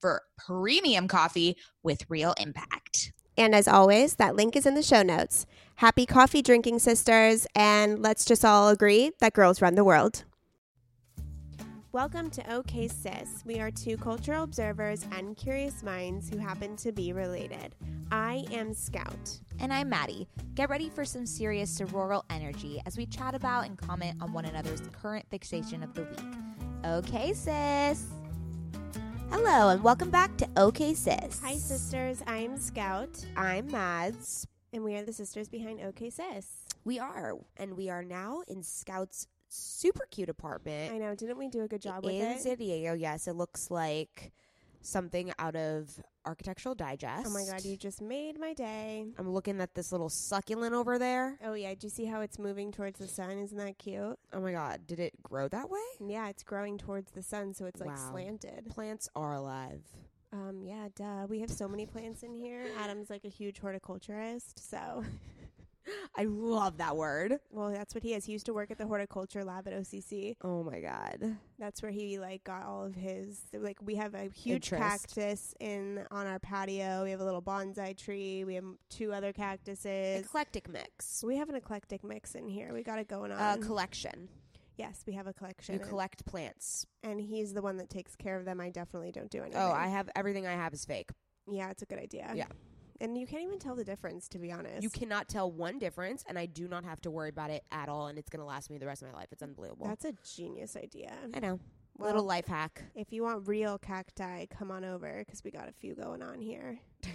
for premium coffee with real impact. And as always, that link is in the show notes. Happy coffee drinking, sisters, and let's just all agree that girls run the world. Welcome to OK Sis. We are two cultural observers and curious minds who happen to be related. I am Scout. And I'm Maddie. Get ready for some serious sororal energy as we chat about and comment on one another's current fixation of the week. Okay, sis. Hello, and welcome back to OK Sis. Hi, sisters. I'm Scout. I'm Mads. And we are the sisters behind OK Sis. We are, and we are now in Scout's super cute apartment I know. Didn't we do a good job with in it? San Diego. Yes, it looks like something out of Architectural Digest. Oh my God, you just made my day. I'm looking at this little succulent over there. Oh, yeah. Do you see how it's moving towards the sun? Isn't that cute? Oh my god, did it grow that way? Yeah, it's growing towards the sun, so it's like Wow. slanted. Plants are alive. Um, yeah, duh. We have so many plants in here. Adam's like a huge horticulturist, so I love that word. well, that's what he is. He used to work at the horticulture lab at OCC. Oh my god. That's where he like got all of his like. We have a huge Interest. cactus in on our patio. We have a little bonsai tree. We have two other cactuses. Eclectic mix. we have an eclectic mix in here. We got it going on. Uh, collection. yes, we have a collection. You and- collect plants. and he's the one that takes care of them. I definitely don't do anything. Oh, I have everything I have is fake. yeah, it's a good idea. Yeah. And you can't even tell the difference to be honest. You cannot tell one difference, and I do not have to worry about it at all, and it's going to last me the rest of my life. It's unbelievable. That's a genius idea. I know. Well, Little life hack. If you want real cacti, come on over because we got a few going on here.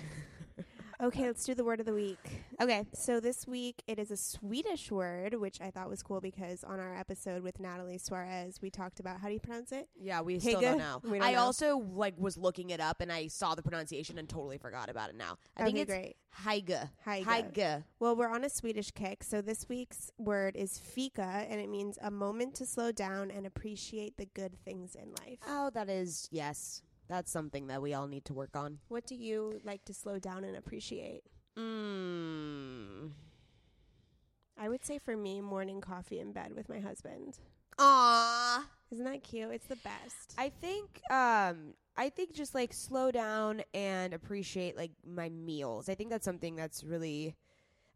okay, let's do the word of the week. Okay. So this week it is a Swedish word, which I thought was cool because on our episode with Natalie Suarez, we talked about how do you pronounce it? Yeah, we still don't know. We don't I know. also like was looking it up and I saw the pronunciation and totally forgot about it now. I think okay, it's great. Heiga. Heiga. Well, we're on a Swedish kick, so this week's word is fika, and it means a moment to slow down and appreciate the good things in life. Oh, that is yes. That's something that we all need to work on. What do you like to slow down and appreciate? Mm. I would say for me, morning coffee in bed with my husband. Aw. Isn't that cute? It's the best. I think um I think just like slow down and appreciate like my meals. I think that's something that's really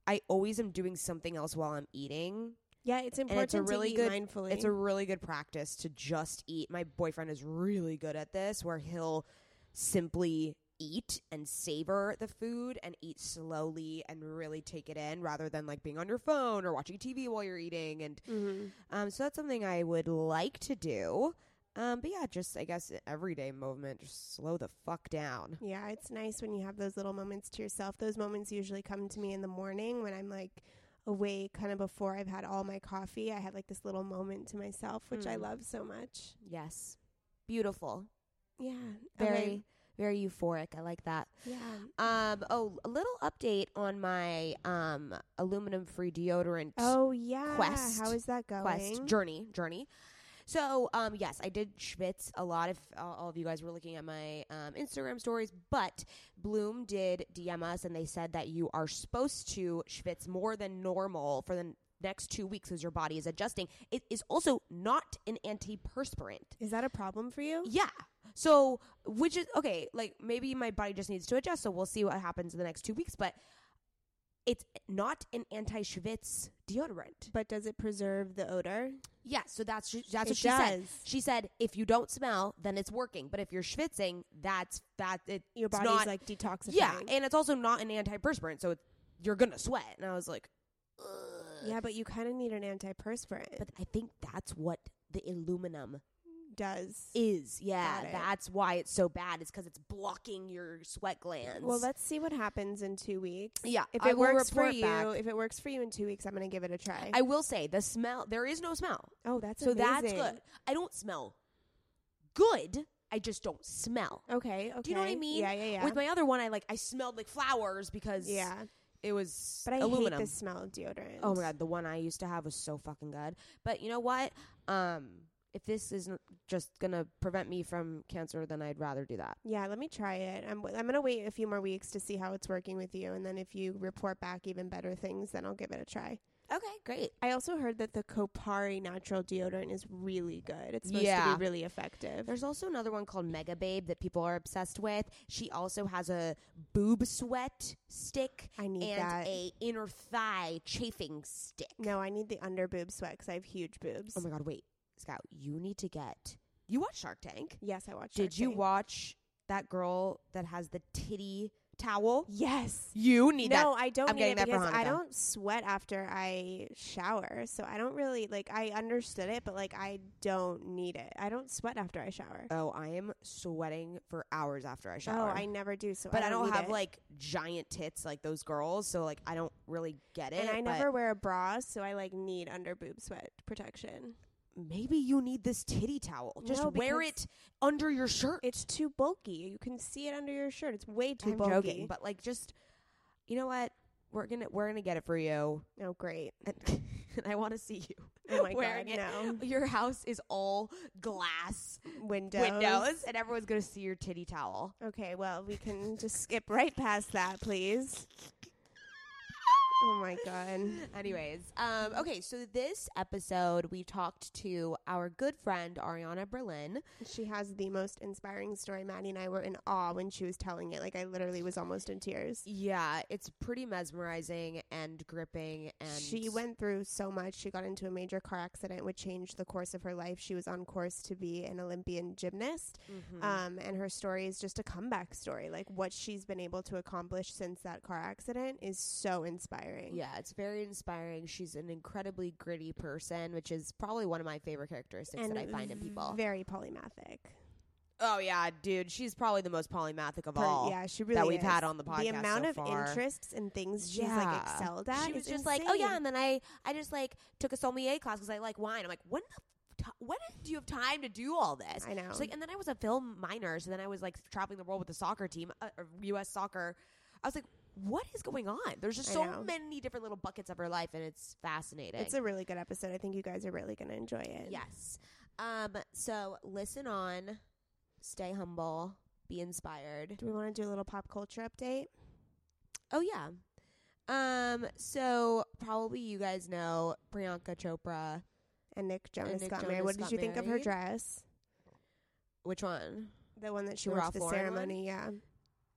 I always am doing something else while I'm eating. Yeah, it's important it's a really to eat good mindfully. It's a really good practice to just eat. My boyfriend is really good at this where he'll simply eat and savor the food and eat slowly and really take it in rather than like being on your phone or watching TV while you're eating and hmm um so that's something I would like to do. Um but yeah, just I guess everyday movement, just slow the fuck down. Yeah, it's nice when you have those little moments to yourself. Those moments usually come to me in the morning when I'm like awake, kind of before I've had all my coffee. I had like this little moment to myself, which I Mm. love so much. Yes. Beautiful. Yeah, Very okay. very euphoric. I like that. Yeah. Um. Oh, a little update on my um aluminum-free deodorant Oh yeah. Quest. How is that going? quest journey journey. So um yes, I did schwitz a lot. If all all of you guys were looking at my um, Instagram stories, but Bloom did DM us and they said that you are supposed to schwitz more than normal for the next two weeks as your body is adjusting. It is also not an antiperspirant. Is that a problem for you? Yeah. So, which is okay, like maybe my body just needs to adjust, so we'll see what happens in the next 2 weeks, but it's not an anti-schwitz deodorant. But does it preserve the odor? Yeah, so that's that's It what she said. She said if you don't smell, then it's working. But if you're schwitzing, that's that it, Your body's not, like detoxifying. yeah, and it's also not an antiperspirant, so you're gonna sweat. And I was like, yeah, but you kind of need an antiperspirant. but I think that's what the aluminum does. is. Yeah, that's why it's so bad. Is because it's blocking your sweat glands. Well, let's see what happens in two weeks. yeah. If I it works for you, back. if it works for you in two weeks, I'm gonna give it a try. I will say the smell. There is no smell, oh, that's so that's good. I don't smell good. I just don't smell. Okay, okay. Do you know what I mean? Yeah, yeah, yeah. With my other one, I like I smelled like flowers because yeah, it was but I aluminum. hate the smell of deodorant. Oh my god, the one I used to have was so fucking good. But you know what? Um, if this isn't just gonna prevent me from cancer, then I'd rather do that. Yeah, let me try it. I'm I'm gonna wait a few more weeks to see how it's working with you, and then if you report back even better things, then I'll give it a try. Okay, great. I also heard that the Kopari natural deodorant is really good. It's supposed to be really effective. There's also another one called Megababe that people are obsessed with. She also has a boob sweat stick I need and that. a inner thigh chafing stick. no, I need the under boob sweat because I have huge boobs. Oh my god, wait, Scout, you need to get. You watch Shark Tank? yes, I watched. Did Shark you Tank. watch that girl that has the titty towel? Yes. You need no, that. I don't I'm need it because I don't sweat after I shower, so I don't really like. I understood it, but like I don't need it. I don't sweat after I shower. Oh, I am sweating for hours after I shower. Oh. I never do. So, but I don't need have it. like giant tits like those girls, so like I don't really get it. and I never wear a bra, so I like need under boob sweat protection. Maybe you need this titty towel. Just No, wear because it under your shirt. It's too bulky. You can see it under your shirt. It's way too I'm bulky. joking, but like just you know what? We're gonna we're gonna get it for you, oh, great. and, and I want to see you Oh my wearing god, it. no Your house is all glass windows. windows, and everyone's gonna see your titty towel. Okay, well, we can just skip right past that, please. Oh my god. Anyways, um, okay, so this episode we talked to our good friend Ariana Berlin. She has the most inspiring story. Maddie and I were in awe when she was telling it. Like I literally was almost in tears. Yeah, it's pretty mesmerizing and gripping, and She went through so much. She got into a major car accident, which changed the course of her life. She was on course to be an Olympian gymnast. Mhm. Um, and her story is just a comeback story. Like what she's been able to accomplish since that car accident is so inspiring. Yeah, it's very inspiring. She's an incredibly gritty person, which is probably one of my favorite characteristics And that I find in people. very polymathic. oh yeah, dude, she's probably the most polymathic of all. yeah, she really that we've is. had on the podcast The amount so of far. interests and things she's like excelled at. She was just like, oh yeah, and then I I just like took a sommelier class because I like wine. I'm like, when the t- when do you have time to do all this? I know. She's like, and then I was a film minor, so then I was like traveling the world with the soccer team, uh, U.S. soccer. I was like, what is going on? There's just I so know. many different little buckets of her life, and it's fascinating. It's a really good episode. I think you guys are really going to enjoy it. yes. Um. So listen on, stay humble, be inspired. Do we want to do a little pop culture update? Oh yeah. Um. So probably you guys know Priyanka Chopra. And Nick Jonas Nick got married. What did you think of her dress? Which one? The one that she The wore to the ceremony. Yeah.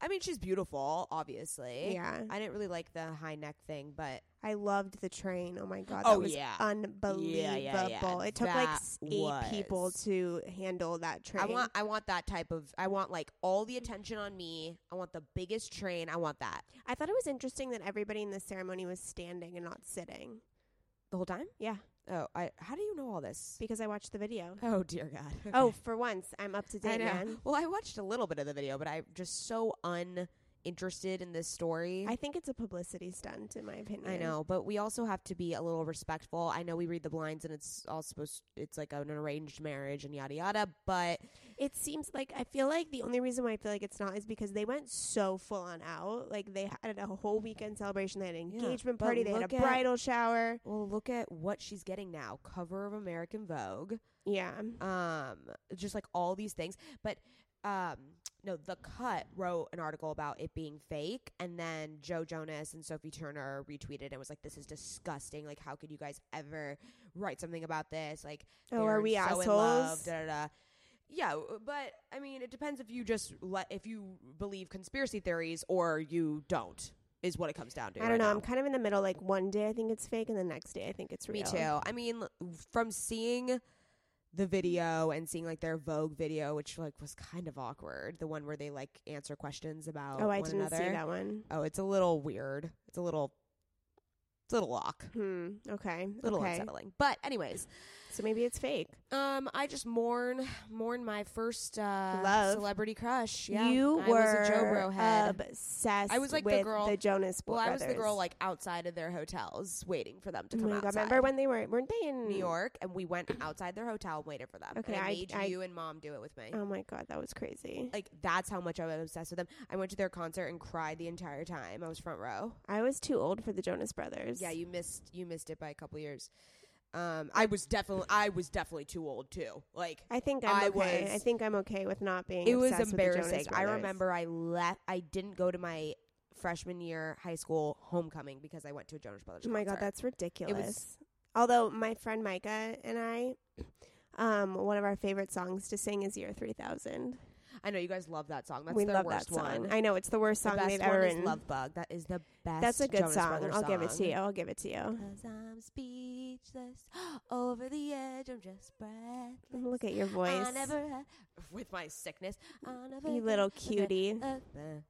I mean, she's beautiful, obviously. Yeah. I didn't really like the high neck thing, but I loved the train. Oh my god, oh, that Oh, was yeah. unbelievable. Yeah, yeah, yeah. It took like That s- eight people to handle that train. I want I want that type of I want like all the attention on me. I want the biggest train. I want that I thought it was interesting that everybody in the ceremony was standing and not sitting. the whole time. Yeah, Oh, I how do you know because I watched the video. Oh dear God. Oh, for once, I'm up to date, man. Well, I watched a little bit of the video, but I'm just so uninterested in this story. I think it's a publicity stunt, in my opinion. I know, but we also have to be a little respectful. I know we read the blinds and it's all supposed it's like an arranged marriage and yada yada, but It seems like I feel like the only reason why I feel like it's not is because they went so full on out. Like they had a whole weekend celebration. They had an Yeah, engagement party. They had a at- bridal shower. well, look at what she's getting now. Cover of American Vogue. Yeah. Um just like all these things, but um no, The Cut wrote an article about it being fake, and then Joe Jonas and Sophie Turner retweeted and was like, "This is disgusting! Like, how could you guys ever write something about this? Like, Oh, are we so in love, assholes? da, da, da. Yeah, but I mean, it depends if you just let if you believe conspiracy theories or you don't. is what it comes down to. I don't right know. now. I'm kind of in the middle. Like one day I think it's fake, and the next day I think it's real. Me too. I mean, from seeing the video and seeing like their Vogue video, which like was kind of awkward, the one where they like answer questions about Oh, I one didn't another. see that one. Oh, it's a little weird. It's a little, it's a little lock, Hmm. Okay. a little okay. unsettling. But anyways, So maybe it's fake. um, I just mourn mourn my first uh Love. celebrity crush. Yeah, you I were was a Joe Bro head. obsessed. I was like the girl- the Jonas well, I was the girl like outside of their hotels waiting for them to Oh come God, outside. remember when they were? Weren't they in New York, and we went outside their hotel and waited for them. Okay, and I I- made I- you and mom do it with me. Oh my god, that was crazy. like that's how much I was obsessed with them. I went to their concert and cried the entire time. I was front row. I was too old for the Jonas Brothers. Yeah, you missed you missed it by a couple years. Um, I was definitely I was definitely too old too. Like I think I'm I okay. I think I'm okay with not being. it was obsessed with the Jonas embarrassing. I remember I left. I didn't go to my freshman year high school homecoming because I went to a Jonas Brothers. Oh my god, that's ridiculous. Although my friend Micah and I, um, one of our favorite songs to sing is "Year 3000." I know you guys love that song. That's we their love worst that song. one. I know it's the worst the song best they've ever written. Love Bug. That is the best. That's a good Jonas song. I'll give it to you. I'll give it to you. Cause I'm speechless, over the edge, I'm just breathless. Look at your voice, I never had, with my sickness. I never you little cutie. a- a-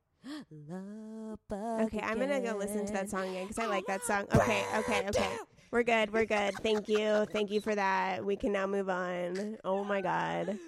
love bug Okay, I'm gonna go listen to that song again because I like that song. Okay, okay, okay. We're good. We're good. Thank you. Thank you for that. We can now move on. Oh my god.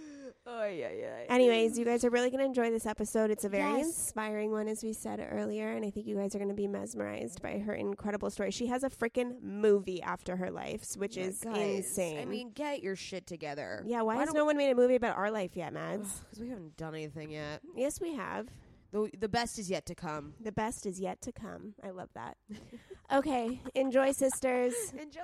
Oh yeah, yeah. Anyways, you guys are really going to enjoy this episode. It's a very Yes. inspiring one, as we said earlier, and I think you guys are going to be mesmerized by her incredible story. She has a freaking movie after her life, which is Guys, insane. I mean, get your shit together. yeah, why, why has don't- no one made a movie about our life yet, Mads? Because we haven't done anything yet. yes, we have. The the best is yet to come. The best is yet to come. I love that. okay, enjoy, sisters. Enjoy.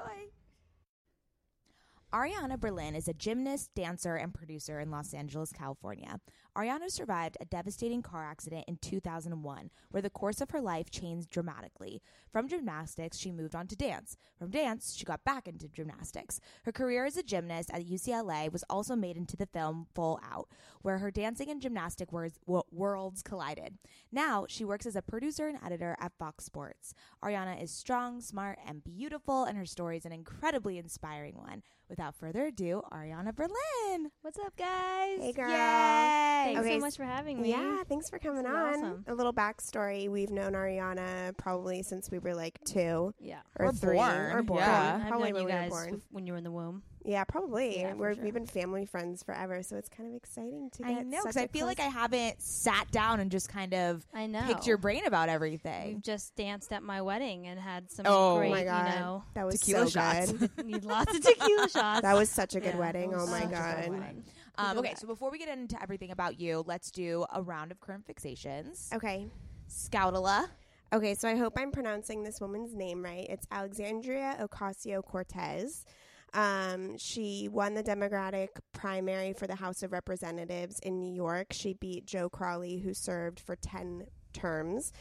Ariana Berlin is a gymnast, dancer, and producer in Los Angeles, California. Ariana survived a devastating car accident in 2001, where the course of her life changed dramatically. From gymnastics, she moved on to dance. From dance, she got back into gymnastics. Her career as a gymnast at UCLA was also made into the film Full Out, where her dancing and gymnastic worlds collided. Now, she works as a producer and editor at Fox Sports. Ariana is strong, smart, and beautiful, and her story is an incredibly inspiring one. Without further ado, Ariana Berlin. What's up, guys? Hey, girl. Thanks Okay, so much for having me. Yeah, thanks for coming is on. awesome. A little backstory. We've known Ariana probably since we were like two Yeah. or, Or three born, or born. yeah. I've known when you we were guys born. when you were in the womb. Yeah, probably. Yeah, we're, sure. We've been family friends forever, so it's kind of exciting to get. I know, such because I feel like I haven't sat down and just kind of I know. picked your brain about everything. We've just danced at my wedding and had some Oh great, my God. you know, that was tequila so shots. good. need lots of tequila shots. that was such a good Yeah, wedding. Oh my such a good god. Um, okay, so before we get into everything about you, let's do a round of current fixations. Okay. Scoutala. Okay, so I hope I'm pronouncing this woman's name right. It's Alexandria Ocasio Cortez. Um, she won the Democratic primary for the House of Representatives in New York. She beat Joe Crowley, who served for 10 terms.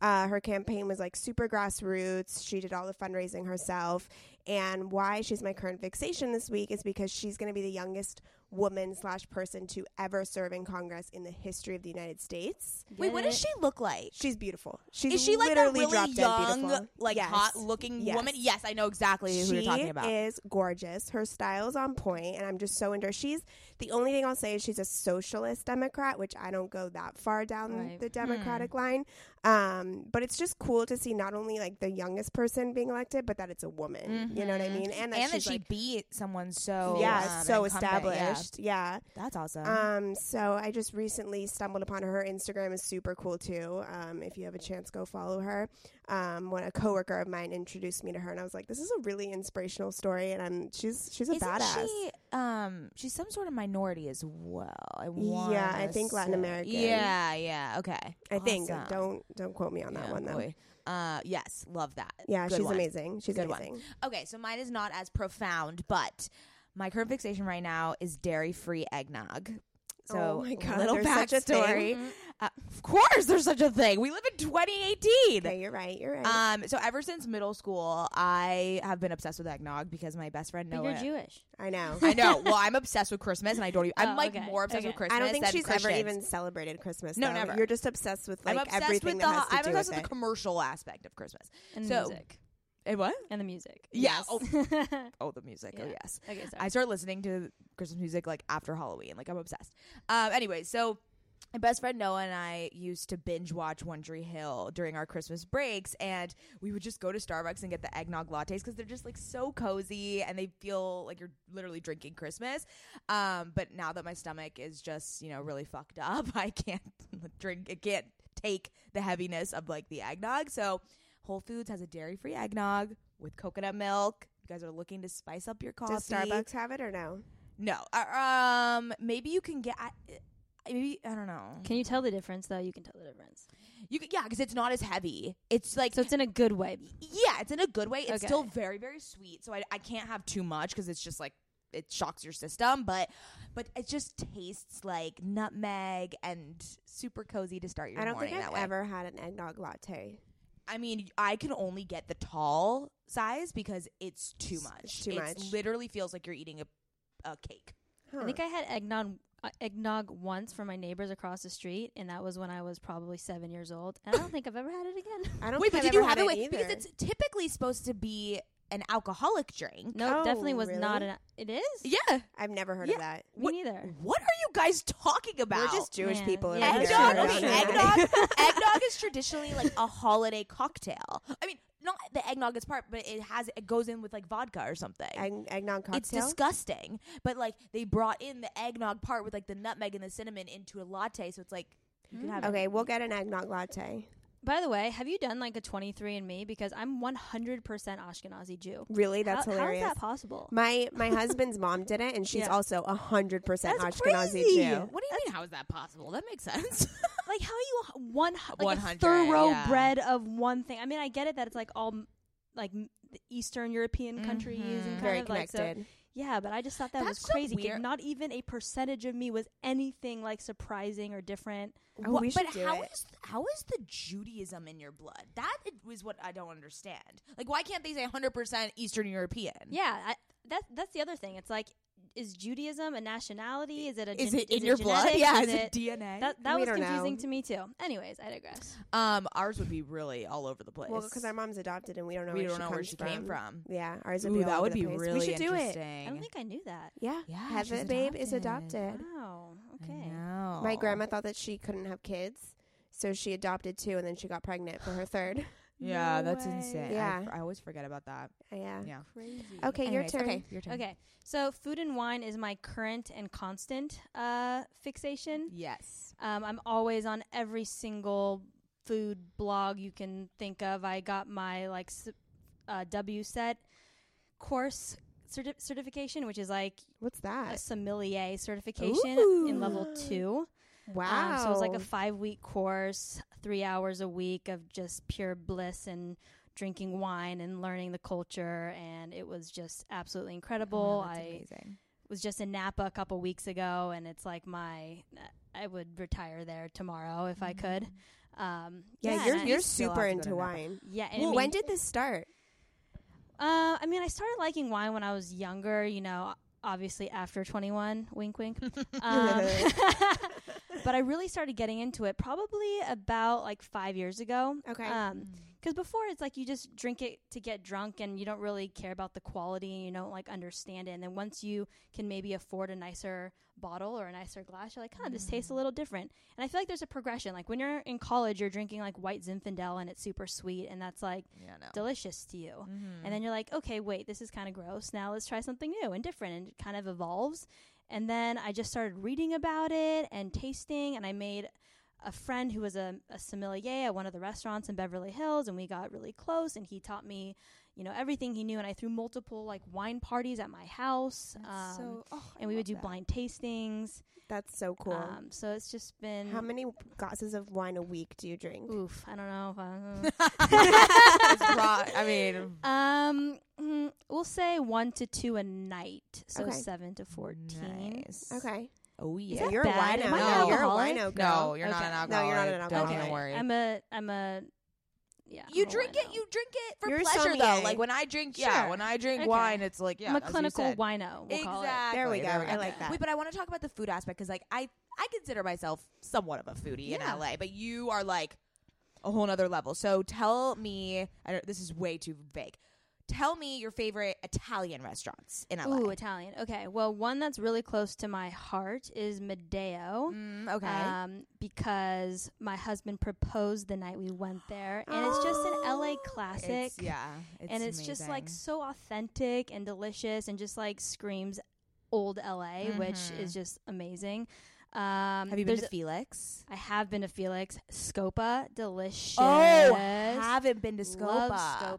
Uh, her campaign was like super grassroots. She did all the fundraising herself. And why she's my current fixation this week is because she's going to be the youngest woman slash person to ever serve in Congress in the history of the United States. Wait, Get what does she look like? She's beautiful. She's Is she like a really young, like Yes. hot looking Yes. woman? Yes, I know exactly who She you're talking about. is gorgeous. Her style's on point, and I'm just so into her. She's the only thing I'll say is she's a socialist Democrat, which I don't go that far down Right. the Hmm. Democratic line. Um, but it's just cool to see not only like the youngest person being elected, but that it's a woman. You know what I Mhm. mean? And that and that she like, beat someone so yeah, um, so incumbent, yeah. established. Yeah. That's awesome. Um, so I just recently stumbled upon her. Her Instagram is super cool too. Um, if you have a chance, go follow her. Um, when a coworker of mine introduced me to her, and I was like, "This is a really inspirational story," and I'm, she's she's a Isn't badass. she? Um, she's some sort of minority as well. I Yeah, I think Latin. American. Yeah, yeah. Okay, I think. Don't don't quote me on that Yeah, one though. boy. Uh, yes, love that. Yeah, Good she's one. amazing. She's Good one. amazing. Okay, so mine is not as profound, but my current fixation right now is dairy free eggnog. So Oh my God, little there's such a backstory. Thing. Uh, of course, there's such a thing. We live in 2018. Okay, you're right. You're right. Um, so ever since middle school, I have been obsessed with eggnog because my best friend But Noah. you're Jewish. I know. I know. Well, I'm obsessed with Christmas, and I don't. Even, I'm Oh, like okay. more obsessed Okay. with Christmas. I don't think than she's ever even celebrated Christmas. No, though. never. You're just obsessed with I'm like obsessed everything with that has to I'm obsessed with with the commercial aspect of Christmas. And So- music. And what? And the music. Yeah. Yes. Oh, oh, the music. Oh, yes. okay, sorry. I start listening to Christmas music like after Halloween. Like I'm obsessed. Um. Anyway, so my best friend Noah and I used to binge watch One Tree Hill during our Christmas breaks, and we would just go to Starbucks and get the eggnog lattes because they're just like so cozy and they feel like you're literally drinking Christmas. Um. But now that my stomach is just you know really fucked up, I can't drink. I can't take the heaviness of like the eggnog. So Whole Foods has a dairy-free eggnog with coconut milk. You guys are looking to spice up your coffee. Does Starbucks have it or no? No. Uh, um. Maybe you can get. I, maybe I don't know. Can you tell the difference though? You can tell the difference. You can, yeah, because it's not as heavy. It's like So it's in a good way. yeah, it's in a good way. It's Okay. still very very sweet. So I I can't have too much because it's just like it shocks your system. But but it just tastes like nutmeg and super cozy to start your I don't morning think I've ever had an eggnog latte. I mean, I can only get the tall size because it's too It's much. too much. It much. literally feels like you're eating a a cake. Huh. I think I had eggnog uh, eggnog once from my neighbors across the street, and that was when I was probably seven years old. And I don't think I've ever had it again. I don't Wait, think but I've did you ever have had it? it Wait, because it's typically supposed to be an alcoholic drink. No, it Oh, definitely was not an. It is. Yeah. I've never heard Yeah. of that. Me What- neither. What are you guys talking about? We're just Jewish Yeah. people. over Yeah, here. that's eggnog. true. Okay, That's eggnog. eggnog is traditionally like a holiday cocktail. I mean, not the eggnog is part, but it has it goes in with like vodka or something. Egg, eggnog cocktail. It's disgusting. But like they brought in the eggnog part with like the nutmeg and the cinnamon into a latte, so it's like you can have mm. it. Okay, we'll get an eggnog latte. By the way, have you done like a 23andMe? Because I'm 100% Ashkenazi Jew. Really, that's how, hilarious. How is that possible? My my husband's mom did it, and she's Yeah. also a hundred percent That's Ashkenazi crazy. Jew. What do you mean? How is that possible? That makes sense. like how are you one like a thoroughbred yeah. of one thing? I mean, I get it that it's like all m- like m- the Eastern European countries and Mhm. kind Very of like so. Yeah, but I just thought that was That's so crazy. weird. Not even a percentage of me was anything like surprising or different. Oh, What- but how it. is how is the Judaism in your blood? That is what I don't understand. Like, why can't they say 100% Eastern European? Yeah, I, that's that's the other thing. It's like, is Judaism a nationality? Is it a Is it in is your blood? Yeah, is is it it DNA? that that was confusing know. to me too. Anyways, I digress. um, ours would be really all over the place. Well, because our mom's adopted, and we don't know we where don't she know where she from. came from. Yeah, ours would Ooh, be all that over would the be place. really we should do it. interesting. I don't think I knew that. Yeah, Yeah, she's Heather Babe is adopted. adopted. Wow. Okay. My grandma thought that she couldn't have kids, so she adopted two, and then she got pregnant for her third. Yeah, No that's way. insane. Yeah. I, f- I always forget about that. yeah. Yeah. Crazy. Okay, Anyways, your turn. Okay, your turn. Okay. So food and wine is my current and constant uh, fixation. Yes. Um, I'm always on every single food blog you can think of. I got my like s- uh, WSET course certi- certification, which is like What's a that? sommelier certification in level two. Wow. Um, so it was like a five week course, three hours a week of just pure bliss and drinking wine and learning the culture. And it was just absolutely incredible. Oh, I amazing. was just in Napa a couple weeks ago, and it's like my, I would retire there tomorrow if I could. Um, yeah, and you're you're super have to go into wine. yeah. And I mean, when did this start? uh, I mean, I started liking wine when I was younger. You know, obviously after 21. Wink, wink. Um, but I really started getting into it probably about like five years ago. Okay. Um, because before it's like you just drink it to get drunk and you don't really care about the quality and you don't like understand it. And then once you can maybe afford a nicer bottle or a nicer glass, you're like, huh, this tastes a little different. And I feel like there's a progression. Like when you're in college, you're drinking like white Zinfandel and it's super sweet and that's like Yeah, no. delicious to you. Mhm. And then you're like, okay, wait, this is kind of gross. Now let's try something new and different. And it kind of evolves. And then I just started reading about it and tasting. And I made a friend who was a, a sommelier at one of the restaurants in Beverly Hills. And we got really close. And he taught me, you know, everything he knew. And I threw multiple like wine parties at my house. Um, so, oh, I and we would do that. blind tastings. That's so cool. Um, so it's just been. How many glasses of wine a week do you drink? Oof, I don't know. If I, It's raw. I mean, Um, mm, we'll say one to two a night, so Okay. seven to fourteen. Nice. Okay. Oh yeah. So you're bad? a wino. No, you're a alcoholic? wino girl. No, you're not Okay. an No, you're not an alcoholic. Don't alcoholic. even worry. I'm a I'm a yeah. you I'm drink it. You drink it for You're a pleasure, though. Like when I drink, yeah, Sure. when I drink Okay. wine, it's like yeah, I'm a clinical said. wino. We'll call it. exactly. There we go. I like that. Wait, but I want to talk about the food aspect because, like, I I consider myself somewhat of a foodie Yeah. in LA, but you are like a whole nother level. So tell me, I don't, this is way too vague. Tell me your favorite Italian restaurants in LA. Ooh, Italian. Okay. Well, one that's really close to my heart is Madeo. Mm, okay. Um, because my husband proposed the night we went there, and it's just an LA classic. It's, yeah, it's and it's just like so authentic and delicious, and just like screams old LA, which Mhm. is just amazing. Um, Have you been to Felix? I have been to Felix. Scopa, delicious. Oh, haven't been to Scopa. Love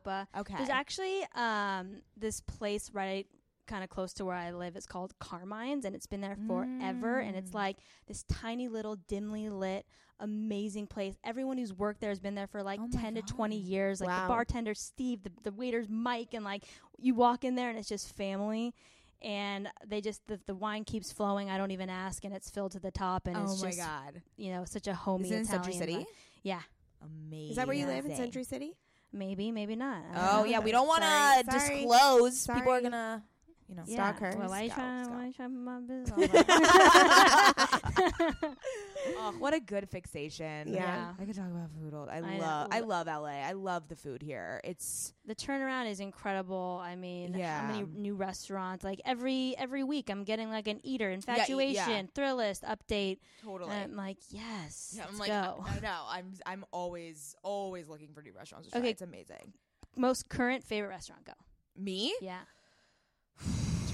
Scopa. Okay. There's actually um, this place right kind of close to where I live. It's called Carmine's, and it's been there forever. And it's Mm. like this tiny little dimly lit, amazing place. Everyone who's worked there has been there for like Oh my 10 to 20 years. Like Wow. the bartender Steve, the, the waiter's Mike, and like you walk in there and it's just family. And they just the, the wine keeps flowing. I don't even ask, and it's filled to the top, and oh it's my just god. you know such a homey Is it in Italian. Century City? vibe. Yeah, Amazing. Is that where you live in Century City? maybe, maybe not. Oh know. yeah, we don't want Sorry, to sorry, disclose. People are gonna, you know, Yeah. Stalk her. Well, why are you Scout, trying? scout. Why you trying my business? Oh, oh, what a good fixation. Yeah. I could talk about food all I, I know. love I love LA. I love the food here. It's the turnaround is incredible. I mean, yeah. how many new restaurants? Like every every week, I'm getting like an eater, yeah. infatuation, Thrillist update. totally And I'm like, yes, yeah, I'm let's like go. I, I know. I'm I'm always always looking for new restaurants to try. Okay. It's amazing. Most current favorite restaurant? Go. Me? Yeah.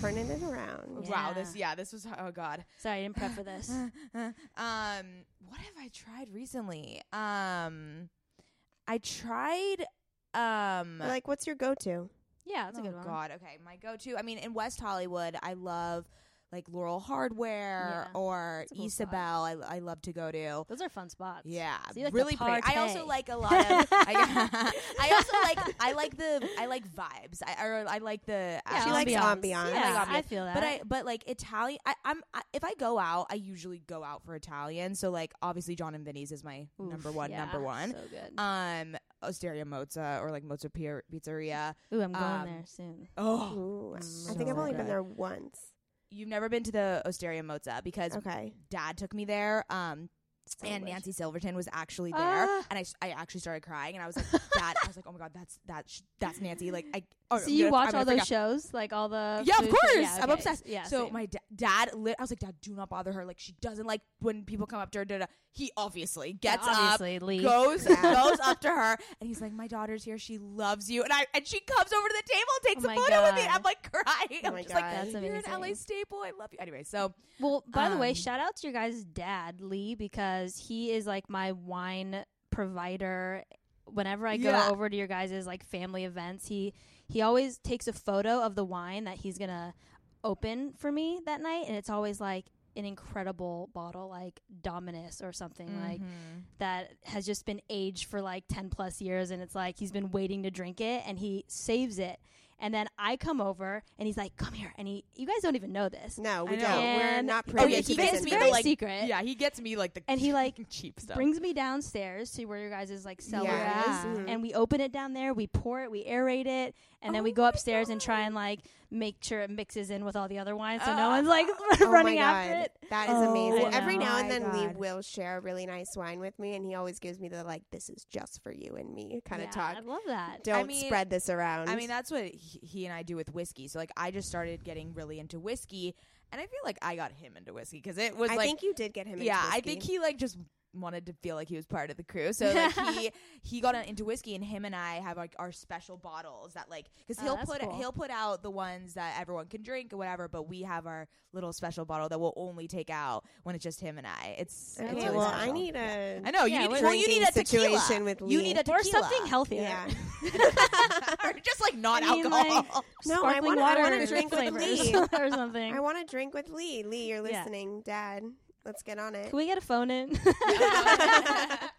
Turning it around. Wow, this yeah, this was oh god. Sorry, I didn't prep for this. um what have I tried recently? Um I tried um Like, what's your go-to? Yeah, that's a good oh one. God, okay. My go-to. I mean, in West Hollywood, I love like Laurel Hardware Yeah, or cool Isabel. I, I love to go to. Those are fun spots. Yeah, So you like the really pretty. I also like a lot of. I, I also like. I like the. I like vibes. I or I like the. Yeah, She likes ambiance. ambiance. I Yeah, like I, ambiance. feel that. But I, but like Italian, I, I'm I, if I go out, I usually go out for Italian. So like obviously Jon and Vinny's is my Oof, number one, yeah, number one. So good. Um, Osteria Mozza or like Mozza Pier- Pizzeria. Ooh, I'm going um, there soon. Oh, Ooh, I think I've only been there once. You've never been to the Osteria Mozza because Okay. Dad took me there. Um, So and. Nancy Silverton was actually there, Ah. and I actually started crying, and I was like, Dad, I was like, oh my god, that's that sh- that's Nancy. Like, I oh, So I'm you gonna- watch all those out. shows, like all the Yeah, of course. Yeah, I'm obsessed. Yeah, so same. my da- dad, lit, I was like, Dad, do not bother her. Like, she doesn't like when people come up to her. Da, da. He obviously Yeah, gets up, obviously Lee. goes goes up to her, and he's like, "My daughter's here. She loves you." And I and she comes over to the table, and takes Oh a my photo with me. God. I'm like crying. Oh I'm my just like, God. That's "You're an LA amazing. staple. I love you." Anyway, so Well, by the way, Um, shout out to your guys' dad, Lee, because he is like my wine provider. Whenever I go Yeah. over to your guys' like family events, he he always takes a photo of the wine that he's gonna open for me that night, and it's always like an incredible bottle, like Dominus or something like Mm-hmm. that has just been aged for like 10 plus years and it's like he's been waiting to drink it and he saves it and then i come over and he's like come here and he you guys don't even know this No, we don't. know. We're And- not Oh, yeah, to he this gets me very the like secret. Yeah, he gets me like the And he, like, cheap stuff. brings me downstairs to where your guys' is like cellar Yeah. is Mhm. and we open it down there we pour it we aerate it and then Oh we go my upstairs and try and like make sure it mixes in with all the other wines so Uh, no one's like Oh running my after God. it That is Oh amazing. Every now and my then, Lee will share a really nice wine with me, and he always gives me the like, "This is just for you and me" kind of Yeah, talk. i love that Don't mean- spread this around. I mean, that's what he, he and I do with whiskey. So like, I just started getting really into whiskey, and I feel like I got him into whiskey because it was I like, think you did get him. Into yeah, I think he like just wanted to feel like he was part of the crew. So like he he got into whiskey, and him and I have like our special bottles that like because Oh, he'll that's put cool. he'll put out the ones that everyone can drink or whatever, but we have our little special bottle that we'll only take out when it's just him and I. It's Okay, it's really well, special. I need a. I know you Yeah, need what- well you need a tequila situation with you need a tequila. or something healthier Yeah. or just like not I mean, alcohol. No, I Sparkling want. Water to drink with Lee. or something I want to drink with Lee. Lee, you're Yeah. listening, Dad. Let's get on it. can we get a phone in I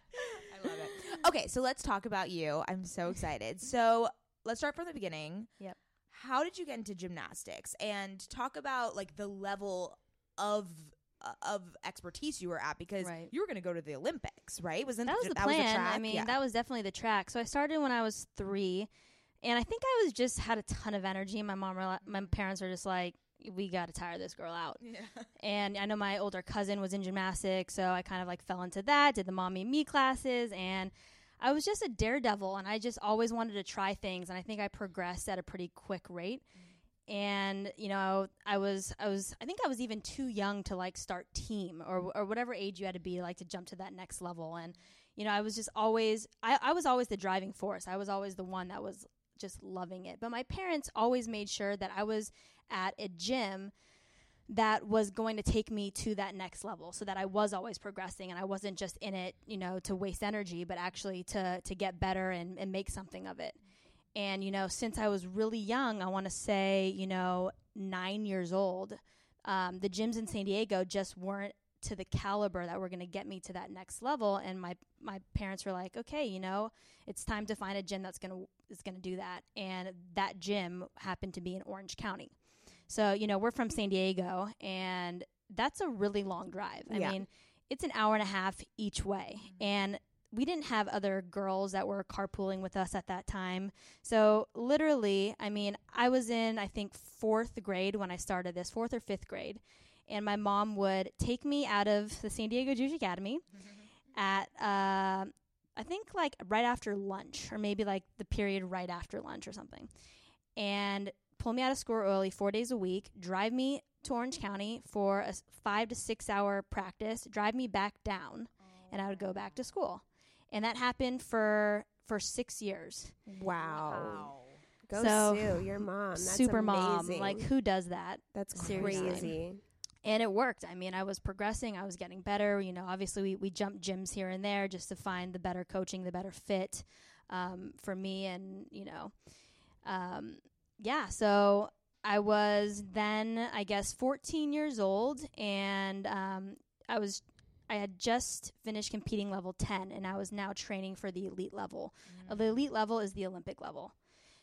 love it. Okay, so let's talk about you. I'm so excited. So let's start from the beginning. Yep. How did you get into gymnastics? And talk about like the level of uh, of expertise you were at because Right. you were going to go to the Olympics, right? Wasn't that was the that plan. Was the track? I mean, yeah. that was definitely the track. So I started when I was three, and I think I was just had a ton of energy. My mom, were, my parents are just like, "We got to tire this girl out." yeah. And I know my older cousin was in gymnastics, so I kind of like fell into that. Did the mommy and me classes, and I was just a daredevil, and I just always wanted to try things. And I think I progressed at a pretty quick rate. And you know, I was, I was, I think I was even too young to like start team or or whatever age you had to be like to jump to that next level. And you know, I was just always, I, I was always the driving force. I was always the one that was just loving it. But my parents always made sure that I was at a gym that was going to take me to that next level so that I was always progressing and I wasn't just in it, you know, to waste energy, but actually to to get better and, and make something of it. And, you know, since I was really young, I want to say, you know, nine years old, um, the gyms in San Diego just weren't to the caliber that were going to get me to that next level. And my, my parents were like, okay, you know, it's time to find a gym that's going to, is going to do that. And that gym happened to be in Orange County. So, you know, we're from San Diego and that's a really long drive. I Yeah. mean, it's an hour and a half each way. Mm-hmm. And we didn't have other girls that were carpooling with us at that time. So, literally, I mean, I was in, I think, fourth grade when I started this, fourth or fifth grade. And my mom would take me out of the San Diego Jewish Academy at, uh, I think, like right after lunch, or maybe like the period right after lunch or something. And pull me out of school early, four days a week, drive me to Orange County for a five to six hour practice, drive me back down, and I would go back to school. And that happened for for six years. Wow. Go So, Sue, your mom. That's Super mom, like who does that? That's seriously. crazy. And it worked. I mean, I was progressing, I was getting better. You know, obviously we, we jumped gyms here and there just to find the better coaching, the better fit um, for me, and you know, um, yeah. So I was then, I guess, 14 years old, and um, I was. I had just finished competing level 10 and I was now training for the elite level. Uh, The elite level is the Olympic level.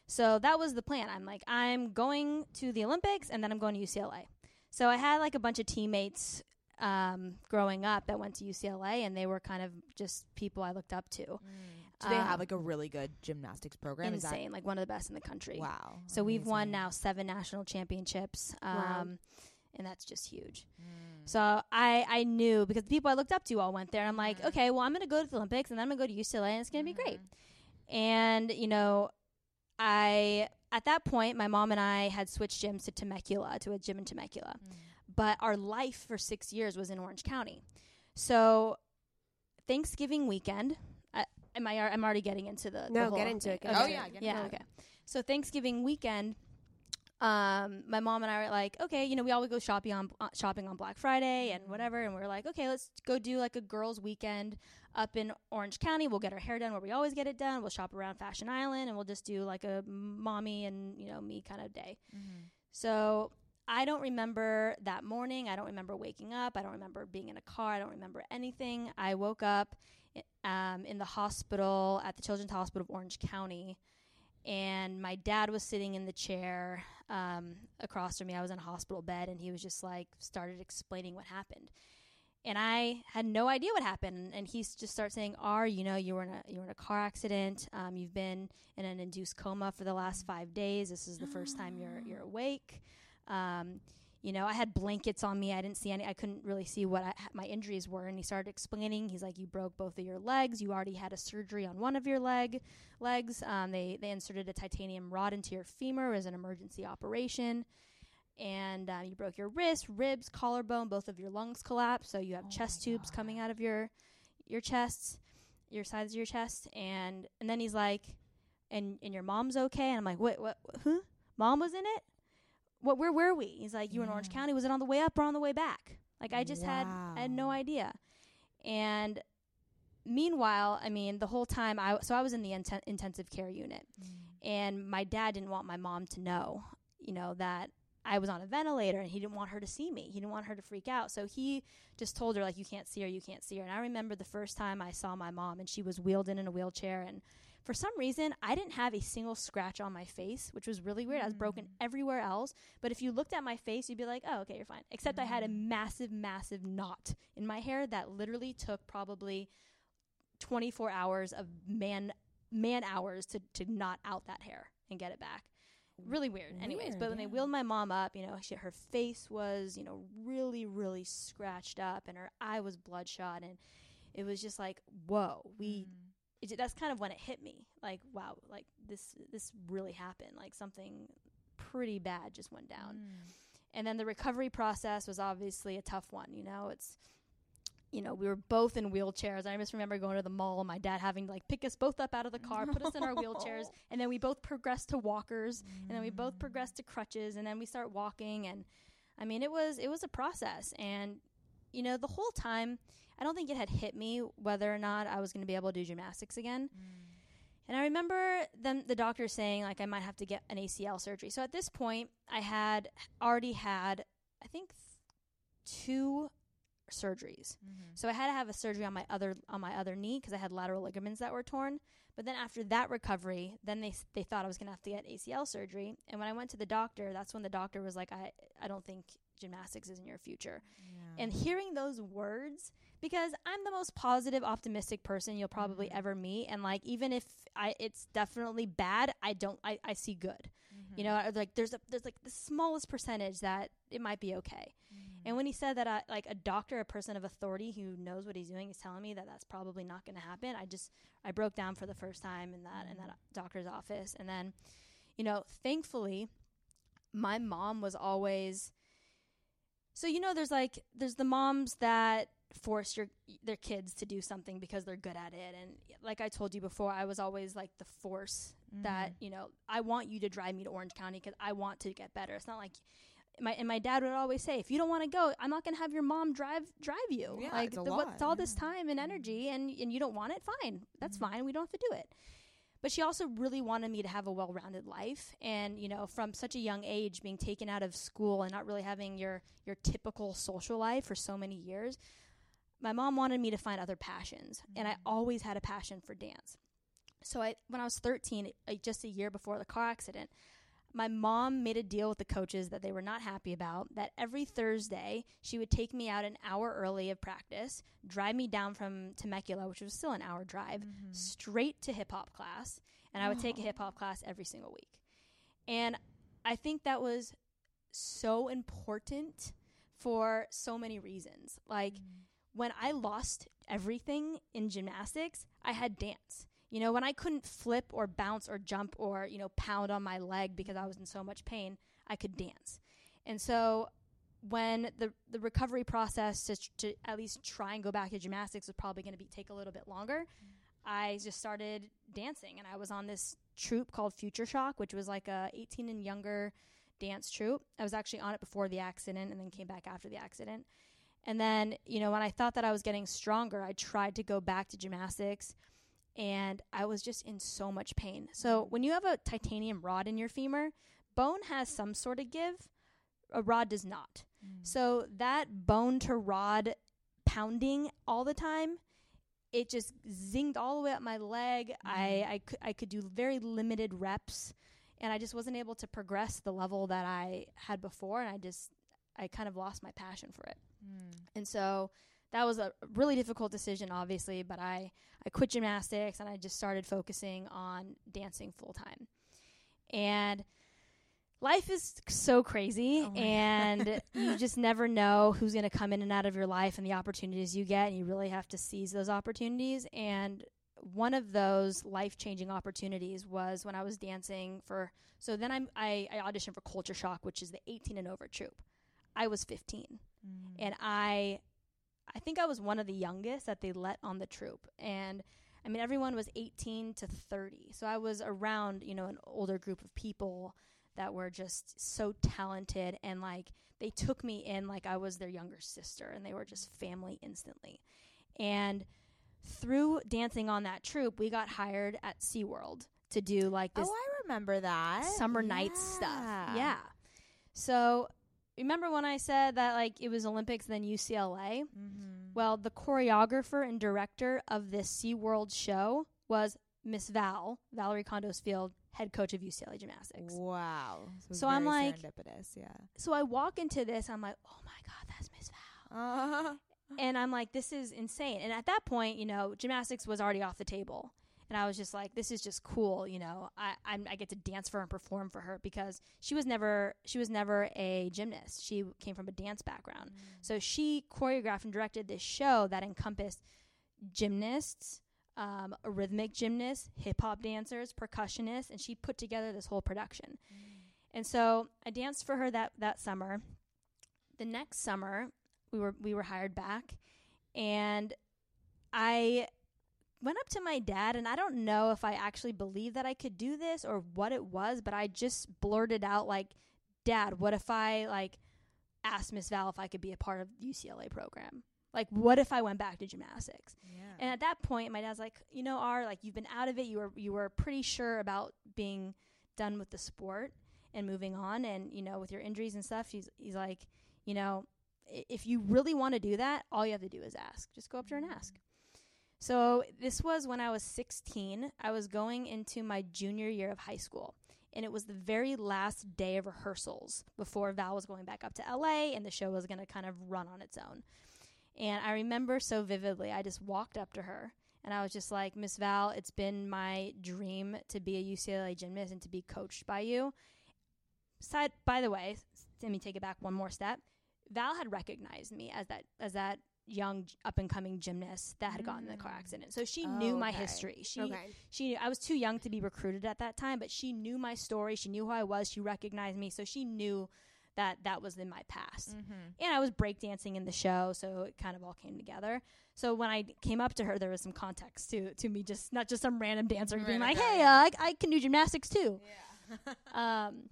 So that was the plan. I'm like, I'm going to the Olympics and then I'm going to UCLA. So I had like a bunch of teammates um, growing up that went to UCLA, and they were kind of just people I looked up to. Do they Um, have like a really good gymnastics program? Insane, like one of the best in the country. wow. So we've won now seven national championships, um, Wow. and that's just huge. Mm. So I I knew because the people I looked up to all went there. I'm like, Mhm. okay, well I'm gonna go to the Olympics, and then I'm gonna go to UCLA, and it's gonna be great. Mhm. And you know, I at that point my mom and I had switched gyms to Temecula to a gym in Temecula, Mm. but our life for six years was in Orange County. So Thanksgiving weekend, I, am I? I'm already getting into the the No, whole get into it, thing. get Oh, Okay. yeah, get yeah, into it. okay. So Thanksgiving weekend, um, my mom and I were like, okay, you know, we always go shopping on uh, shopping on Black Friday and whatever, and we are like, okay, let's go do like a girls' weekend up in Orange County. We'll get our hair done where we always get it done. We'll shop around Fashion Island, and we'll just do like a mommy and you know me kind of day. Mhm. So I don't remember that morning. I don't remember waking up. I don't remember being in a car. I don't remember anything. I woke up um, in the hospital at the Children's Hospital of Orange County, and my dad was sitting in the chair um, across from me. I was in a hospital bed, and he was just like started explaining what happened. And I had no idea what happened, and he just started saying, "R, you know, you were in a you were in a car accident. Um, you've been in an induced coma for the last five days. This is the first time you're you're awake. Um, you know, I had blankets on me. I didn't see any. I couldn't really see what I, my injuries were. And he started explaining. He's like, "You broke both of your legs. You already had a surgery on one of your leg legs. Um, they they inserted a titanium rod into your femur as an emergency operation." And uh, you broke your wrist, ribs, collarbone, both of your lungs collapsed. So you have Oh chest tubes coming out of your your chest, your sides of your chest. And and then he's like, "And and your mom's okay?" And I'm like, "What? What? Huh? Mom was in it? What? Where were we?" He's like, "You were in Orange County. Was it on the way up or on the way back?" Like I just had I had no idea. And meanwhile, I mean, the whole time I so I was in the inten- intensive care unit mm. and my dad didn't want my mom to know, you know, that I was on a ventilator and he didn't want her to see me. He didn't want her to freak out. So he just told her like you can't see her, you can't see her. And I remember the first time I saw my mom and she was wheeled in in a wheelchair and for some reason, I didn't have a single scratch on my face, which was really weird. I was broken Mm. everywhere else. But if you looked at my face, you'd be like, oh, okay, you're fine. Except I had a Mm. massive, massive knot in my hair that literally took probably 24 hours of man man hours to, to knot out that hair and get it back. Really weird. Anyways, Weird, but when they wheeled my mom up, you know, she, her face was, you know, really, really scratched up and her eye was bloodshot. And it was just like, whoa, we, it, that's kind of when it hit me. Like, wow, like this, this really happened. Like something pretty bad just went down. Mm. And then the recovery process was obviously a tough one. You know, it's, you know, we were both in wheelchairs. I just remember going to the mall, and my dad having to like pick us both up out of the car, put us in our wheelchairs, and then we both progressed to walkers, and then we both mm. progressed to crutches, and then we start walking. And I mean, it was it was a process, and you know, the whole time, I don't think it had hit me whether or not I was going to be able to do gymnastics again. Mm. And I remember them, the doctor saying like I might have to get an ACL surgery. So at this point, I had already had, I think, th- two surgeries. Mm-hmm. So I had to have a surgery on my other on my other knee because I had lateral ligaments that were torn. But then after that recovery, then they s- they thought I was gonna have to get ACL surgery. And when I went to the doctor, that's when the doctor was like, I I don't think gymnastics is in your future. And hearing those words, because I'm the most positive, optimistic person you'll probably mm-hmm. ever meet, and like even if I it's definitely bad, I don't I, I see good. You mm-hmm. know, I- like there's a there's like the smallest percentage that it might be okay. Mm-hmm. And when he said that, I, like a doctor, a person of authority who knows what he's doing, is telling me that that's probably not going to happen, I just I broke down for the first time in that in that doctor's office, and then, you know, thankfully, my mom was always. So you know, there's like there's the moms that force your their kids to do something because they're good at it, and like I told you before, I was always like the force that mm-hmm. you know I want you to drive me to Orange County because I want to get better. It's not like my and my dad would always say, if you don't want to go, I'm not gonna have your mom drive drive you. Yeah, like it's a the, lot, what's all this mm-hmm. time and energy, mm-hmm. and and you don't want it, fine, that's fine. We don't have to do it. But she also really wanted me to have a well-rounded life, and you know, from such a young age, being taken out of school and not really having your your typical social life for so many years, my mom wanted me to find other passions, and I always had a passion for dance. So I, when I was 13, uh, just a year before the car accident, my mom made a deal with the coaches that they were not happy about. That every Thursday she would take me out an hour early of practice, drive me down from Temecula, which was still an hour drive, mm-hmm. straight to hip hop class, and I would take a hip hop class every single week. And I think that was so important for so many reasons. Like mm. when I lost everything in gymnastics, I had dance. You know, when I couldn't flip or bounce or jump or, you know, pound on my leg because I was in so much pain, I could dance. And so when the the recovery process to, to at least try and go back to gymnastics was probably going to be take a little bit longer, I just started dancing and I was on this troupe called Future Shock, which was like a 18 and younger dance troupe. I was actually on it before the accident and then came back after the accident. And then, you know, when I thought that I was getting stronger, I tried to go back to gymnastics and I was just in so much pain. So, when you have a titanium rod in your femur, bone has some sort of give, a rod does not. Mm. So, that bone to rod pounding all the time, it just zinged all the way up my leg. I, mm. I, cou- I could do very limited reps and I just wasn't able to progress the level that I had before. And I just, I kind of lost my passion for it. Mm. And so that was a really difficult decision, obviously, but I, I quit gymnastics and I just started focusing on dancing full time. And life is so crazy, Oh and you just never know who's going to come in and out of your life and the opportunities you get, and you really have to seize those opportunities. And one of those life changing opportunities was when I was dancing for. So then I'm, I, I auditioned for Culture Shock, which is the 18 and over troupe. I was 15 mm. and I I think I was one of the youngest that they let on the troupe and I mean everyone was 18 to 30 so I was around you know an older group of people that were just so talented. And like they took me in like I was their younger sister and they were just family instantly. And through dancing on that troupe we got hired at SeaWorld to do like oh, this oh, I remember that. summer nights stuff. Yeah. So remember when I said that like it was Olympics then UCLA? Mm-hmm. Well, the choreographer and director of this SeaWorld show was Miss Val, Valerie Kondos Field, head coach of UCLA gymnastics. Wow. it's So I'm like- yeah. So I walk into this, I'm like, oh my God, that's Miss Val. Uh, and I'm like, this is insane. And at that point, you know, gymnastics was already off the table. And I was just like, this is just cool, you know. I I'm, I get to dance for her and perform for her because she was never she was never a gymnast. She came from a dance background, so she choreographed and directed this show that encompassed gymnasts, um, rhythmic gymnasts, hip hop dancers, percussionists, and she put together this whole production. And so I danced for her that that summer. The next summer, we were we were hired back, and I went up to my dad, and I don't know if I actually believed that I could do this or what it was, but I just blurted out like, "Dad, what if I like asked Miss Val if I could be a part of the UCLA program?" Like, what if I went back to gymnastics? yeah. And at that point, my dad's like, you know, R, like you've been out of it. You were you were pretty sure about being done with the sport and moving on, and you know, with your injuries and stuff. He's he's like, you know, i- if you really want to do that, all you have to do is ask. Just go up to her and mm. ask. So this was when I was 16. I was going into my junior year of high school. And it was the very last day of rehearsals before Val was going back up to LA and the show was going to kind of run on its own. And I remember so vividly, I just walked up to her and I was just like, Miss Val, it's been my dream to be a UCLA gymnast and to be coached by you. Side, by the way, let me take it back one more step. Val had recognized me as that as that young up and coming gymnast that had gotten in the car accident. So she knew my Okay. history. She okay. she knew I was too young to be recruited at that time, but she knew my story. She knew who I was. She recognized me, so she knew that that was in my past. Mm-hmm. And I was breakdancing in the show, so it kind of all came together. So when I came up to her, there was some context to to me, just not just some random dancer being like, "Hey, uh, I, I can do gymnastics too." Yeah. Um,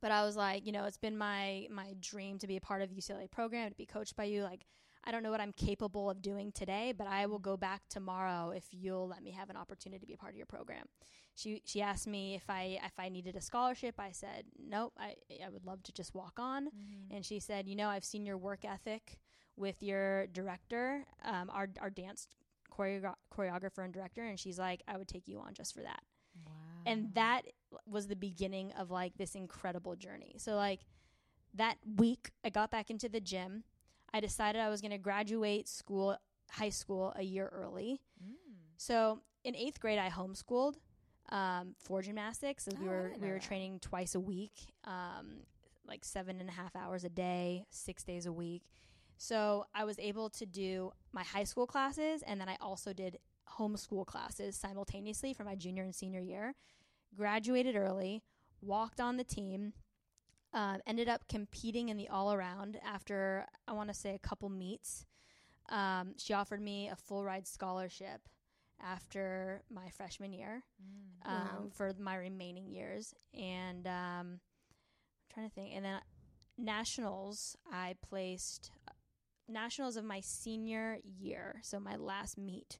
but I was like, you know, it's been my my dream to be a part of the UCLA program, to be coached by you. Like, I don't know what I'm capable of doing today, but I will go back tomorrow if you'll let me have an opportunity to be a part of your program. She she asked me if I if I needed a scholarship. I said nope. I I would love to just walk on. Mm-hmm. And she said, you know, I've seen your work ethic with your director, um, our our dance choreo- choreographer and director, and she's like, I would take you on just for that Wow. and that was the beginning of like this incredible journey. So like that week I got back into the gym. I decided I was going to graduate school high school a year early. Mm. So in 8th grade I homeschooled um, for gymnastics as we Oh, I were we were that. training twice a week um, like seven and a half hours a day, 6 days a week. So I was able to do my high school classes and then I also did homeschool classes simultaneously for my junior and senior year. Graduated early, walked on the team, um, ended up competing in the all around after I want to say a couple meets. Um, she offered me a full ride scholarship after my freshman year Mm. um, Wow. for my remaining years. And um, I'm trying to think. And then nationals, I placed uh, nationals of my senior year, so my last meet,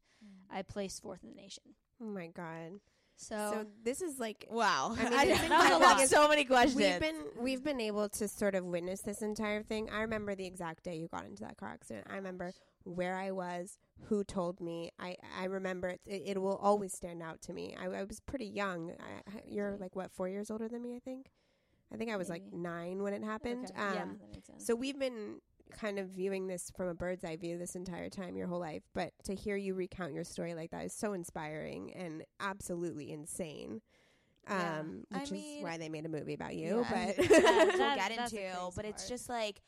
I placed fourth in the nation. Oh my god. So, So this is like Wow. I mean, I, the didn't thing know about that. that so many questions. we've been we've been able to sort of witness this entire thing. I remember the exact day you got into that car accident. I remember where I was, who told me. I I remember it. It, it will always stand out to me. I, I was pretty young. I, you're like what four years older than me? I think. I think I was like nine when it happened. okay. Um, yeah, that makes sense. So we've been kind of viewing this from a bird's eye view this entire time, your whole life. But to hear you recount your story like that is so inspiring and absolutely insane. Yeah. Um, I which mean- is why they made a movie about you. Yeah. But we'll get into, but it's part. just like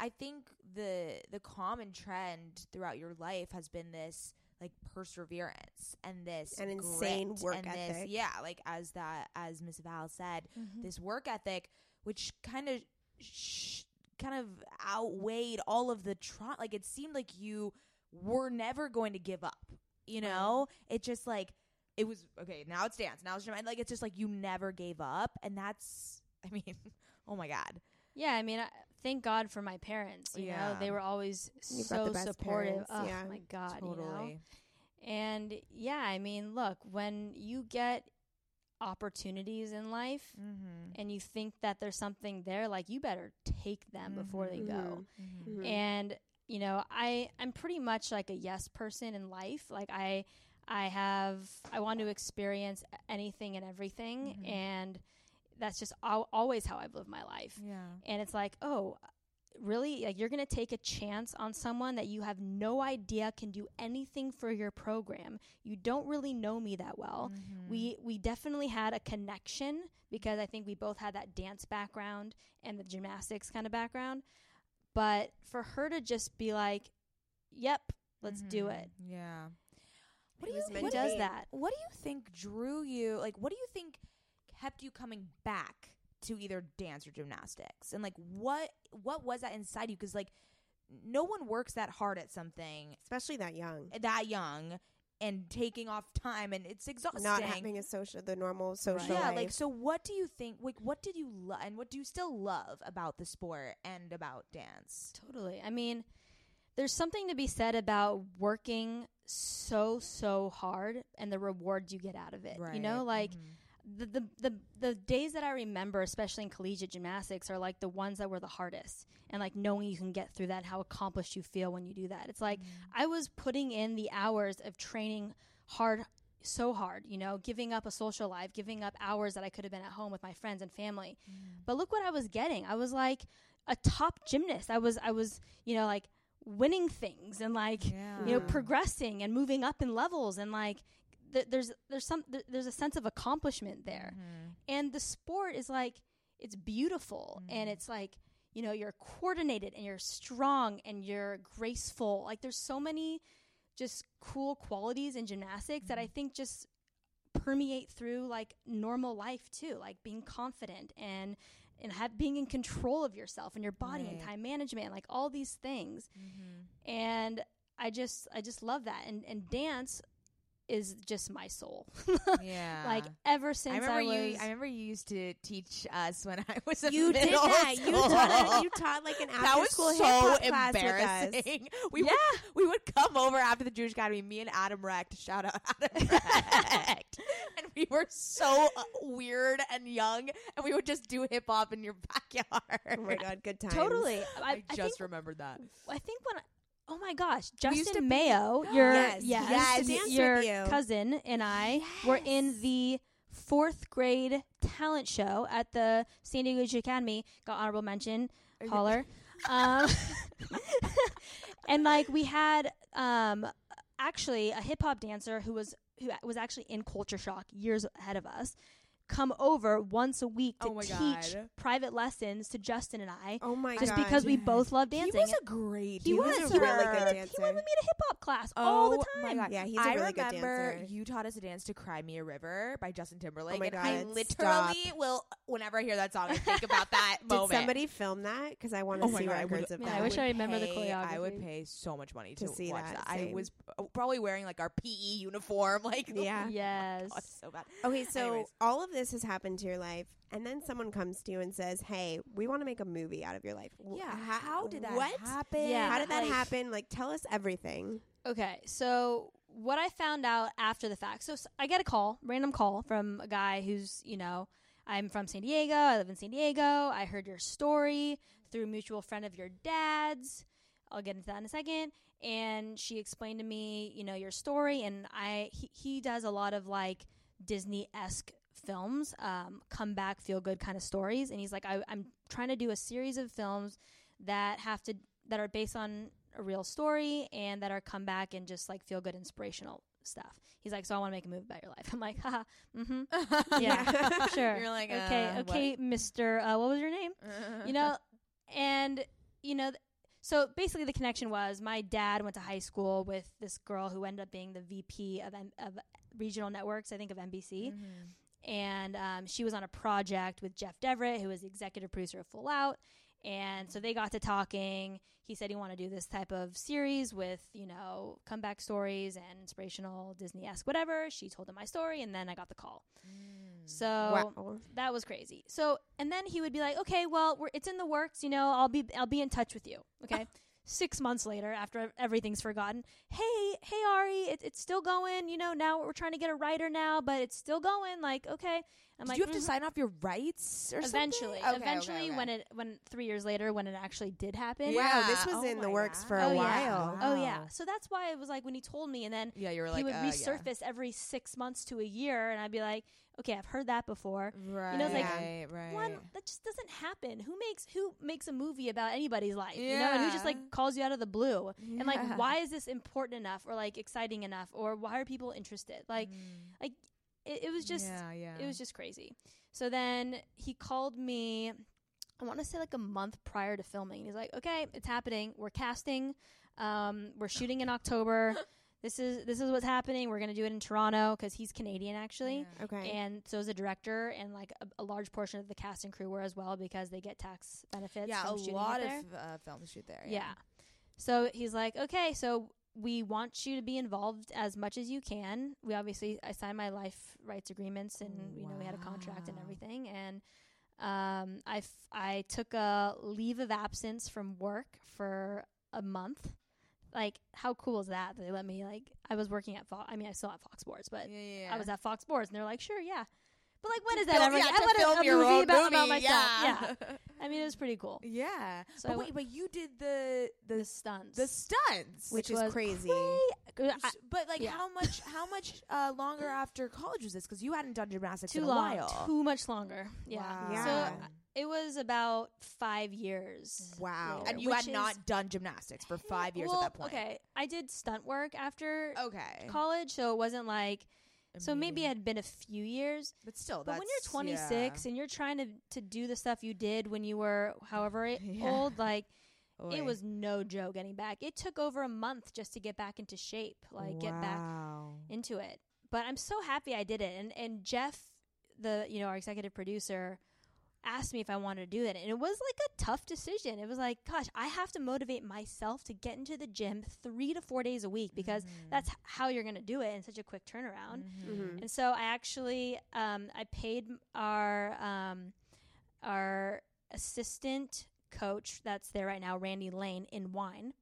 I think the the common trend throughout your life has been this like perseverance and this An insane work and this- ethic. yeah, like as that as Miss Val said, Mhm. this work ethic, which kind of sh- kind of outweighed all of the trauma. Like it seemed like you were never going to give up. You know, it just like it was okay. Now it's dance. Now it's gym. Like it's just like you never gave up, and that's. I mean, oh my god. yeah, I mean, I, thank God for my parents. You know, they were always You've so the best supportive. parents, Oh yeah. my God, you know. totally. And yeah, I mean, look, when you get opportunities in life Mm-hmm. and you think that there's something there, like you better take them before they go. Mm-hmm. Mhm. And you know, I I'm pretty much like a yes person in life. Like I I have I want to experience anything and everything Mhm. and that's just al- always how I've lived my life. Yeah. And it's like, "Oh, really? Like you're going to take a chance on someone that you have no idea can do anything for your program. You don't really know me that well." Mm-hmm. we we definitely had a connection because I think we both had that dance background and the gymnastics kind of background. But for her to just be like, "Yep, let's do Mhm. it," Yeah. It What do you was think meant who to does that? What do you think drew you? Like, what do you think kept you coming back to either dance or gymnastics? And like, what what was that inside you? Because like, no one works that hard at something especially that young. that young and taking off time, and it's exhausting. Not having a social, the normal social yeah, life. like so. What do you think? Like, what did you love, and what do you still love about the sport and about dance? Totally. I mean, there's something to be said about working so so hard and the rewards you get out of it. right. You know, like Mhm. The, the the the days that I remember, especially in collegiate gymnastics, are like the ones that were the hardest, and like knowing you can get through that, how accomplished you feel when you do that. It's like mm-hmm. I was putting in the hours of training hard, so hard, you know, giving up a social life, giving up hours that I could have been at home with my friends and family. Mm-hmm. But look what I was getting. I was like a top gymnast. I was I was you know like winning things and like yeah. you know progressing and moving up in levels and like th- there's there's some th- there's a sense of accomplishment there Mhm. and the sport is like it's beautiful and Mhm. it's like you know you're coordinated and you're strong and you're graceful like there's so many just cool qualities in gymnastics that i think just permeate through like normal life too like being confident and and have being in control of yourself and your body and time management like all these things Mhm. and i just i just love that and and dance is just my soul Yeah. like ever since I remember was you. I remember you used to teach us when I was in you did that. You school. taught, you taught like an that after was school so hip hop class with us. embarrassing. We Yeah. would we would come over after the Jewish Academy. Me and Adam Recht. Shout out Adam Recht. and we were so uh, weird and young, and we would just do hip hop in your backyard. Oh my god, good times. totally I, I, I just think remembered that. I think when I, oh my gosh, We used to Justin be- Mayo, your Yes, yes, yes, your you. cousin and I were in the fourth grade talent show at the San Diego Jewish Academy. Got honorable mention, holler. um, and like we had um, actually a hip hop dancer who was who was actually in culture shock years ahead of us. Come over once a week to Oh teach God. private lessons to Justin and I, Oh my just god. because we both love dancing. He was a great. He was. dancer. He was a really He went with me to hip hop class oh all the Oh my time. God. Yeah, he's a I really good dancer. I remember you taught us a dance to "Cry Me a River" by Justin Timberlake, Oh my and I God, literally will, whenever I hear that song, I think about that moment. Did somebody film that? Because I want to Oh see God, I would- records of Yeah, I wish would I remember the choreography. I would pay so much money to, To see watch that, that. I was probably wearing like our PE uniform, like Yeah. Oh yes. So bad. Okay, so all of this has happened to your life, and then someone comes to you and says, "Hey, we want to make a movie out of your life." W- Yeah, ha- how did that what? happen? Yeah, How did that like- happen? Like, tell us everything. Okay, so what I found out after the fact. So, I get a call, random call from a guy who's, you know, I'm from San Diego. I live in San Diego. I heard your story through a mutual friend of your dad's. I'll get into that in a second. And she explained to me, you know, your story. And I, he, he does a lot of like Disney esque films, um, come back, feel good kind of stories. And he's like, I, I'm trying to do a series of films that have to that are based on a real story and that are come back and just like feel good inspirational stuff. He's like, so I want to make a movie about your life. I'm like, haha, mm-hmm. Yeah, sure. You're like, okay, uh, okay, Mister. Uh, what was your name? you know, and you know, th- so basically the connection was my dad went to high school with this girl who ended up being the VP of M- of regional networks, I think of NBC, Mhm. And um, she was on a project with Jeff Deverett, who was the executive producer of Full Out. And so they got to talking. He said he wanted to do this type of series with, you know, comeback stories and inspirational Disney esque whatever. She told him my story, and then I got the call. So wow. that was crazy. So and then he would be like, "Okay, well, we're, it's in the works. You know, I'll be I'll be in touch with you." Okay. six months later, after everything's forgotten, hey, hey, Ari, it, it's still going. You know, now we're trying to get a writer now, but it's still going. Like, okay. I'm Did like, you have to "Mhm." sign off your rights or Eventually, something? Okay, eventually, okay, okay. when it when three years later, when it actually did happen. Wow, this was Oh in the my works for a Oh, yeah. while. Oh yeah. So that's why it was like when he told me, and then yeah, you were like he would uh, yeah. resurface every six months to a year, and I'd be like, okay, I've heard that before. Right, know, it's like, right, right. One that just doesn't happen. Who makes who makes a movie about anybody's life? You know, and who just like calls you out of the blue? And like, why is this important enough, or like exciting enough, or why are people interested? Like, Mm. like it, it was just yeah, yeah. it was just crazy. So then he called me, I want to say like a month prior to filming. He's like, okay, it's happening. We're casting. Um, we're shooting in October. This is this is what's happening. We're gonna do it in Toronto because he's Canadian actually, Yeah. Okay. and so is the director and like a, a large portion of the cast and crew were as well because they get tax benefits. yeah, a lot of uh, films shoot there. Yeah. So he's like, okay, so we want you to be involved as much as you can. We obviously, I signed my life rights agreements, and you know we had a contract and everything, and um, I f- I took a leave of absence from work for a month. Like, how cool is that? They let me like I was working at Fox. I mean, I still at Fox Sports, but yeah, yeah, yeah. I was at Fox Sports, and they're like, sure, yeah. But like, when To is that film- ever? yeah, I to want a- a, movie about, about myself. yeah. I mean, it was pretty cool. yeah. So but wait, but you did the the The stunts, the stunts, Which was is crazy. cra- I- but like yeah. how much how much uh, longer after college was this? Because you hadn't done gymnastics too in a long, while. too much longer. Yeah. Wow. Yeah. So uh, it was about five years. Wow. later, and you had is- not done gymnastics for five years well, at that point. Okay, I did stunt work after Okay. college, so it wasn't like so maybe it had been a few years. but still, But when you're 26 and you're trying to to do the stuff you did when you were however Yeah. old, like yeah. it was no joke getting back. It took over a month just to get back into shape, like get back into it. But I'm so happy I did it. And and Jeff, the you know our executive producer, asked me if I wanted to do that, and it was like a tough decision. It was like, gosh, I have to motivate myself to get into the gym three to four days a week because Mm-hmm. that's how you're going to do it in such a quick turnaround. Mhm. And so I actually um, I paid our um, our assistant coach that's there right now, Randy Lane in wine,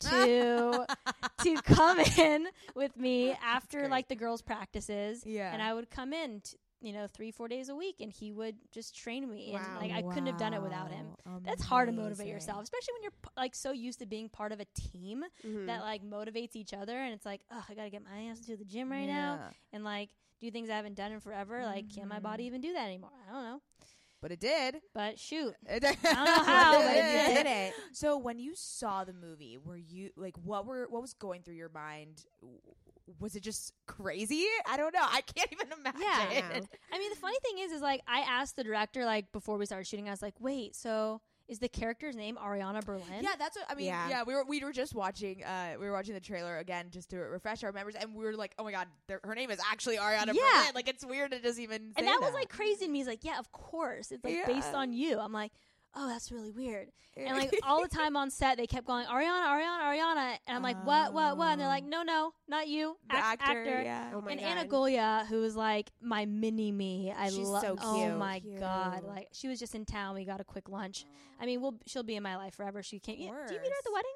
to to come in with me after great. like the girls' practices, Yeah. and I would come in. T- you know, three, four days a week, and he would just train me. Wow. And like I couldn't have done it without him. Wow. That's hard to motivate yourself, especially when you're like so used to being part of a team Mhm. that like motivates each other. And it's like, oh, I gotta get my ass to the gym right now and like do things I haven't done in forever. Like, can my body Mhm. even do that anymore? I don't know. But it did. But shoot, I don't know how, but it did it. So when you saw the movie, were you like what were what was going through your mind? W- Was it just crazy? I don't know. I can't even imagine. Yeah. I mean, the funny thing is, is like I asked the director like before we started shooting, I was like, wait, so is the character's name Ariana Berlin? Yeah, that's what I mean. Yeah. Yeah. we were we were just watching uh we were watching the trailer again just to refresh our memories, and we were like, oh my god, her name is actually Ariana Yeah. Berlin. Like it's weird it doesn't even. and say that was like crazy to me. He's like, yeah, of course, it's like based on you. I'm like, oh, that's really weird. And like all the time on set, they kept going Ariana, Ariana, Ariana, and I'm like, what, what, what? And they're like, um, no, no, not you, the Act- actor, yeah. Oh my and god. Ana Golja, who was like my mini me, I love. so Oh cute. my god! Like she was just in town. We got a quick lunch. I mean, we'll she'll be in my life forever. She came. Yeah, do you meet her at the wedding?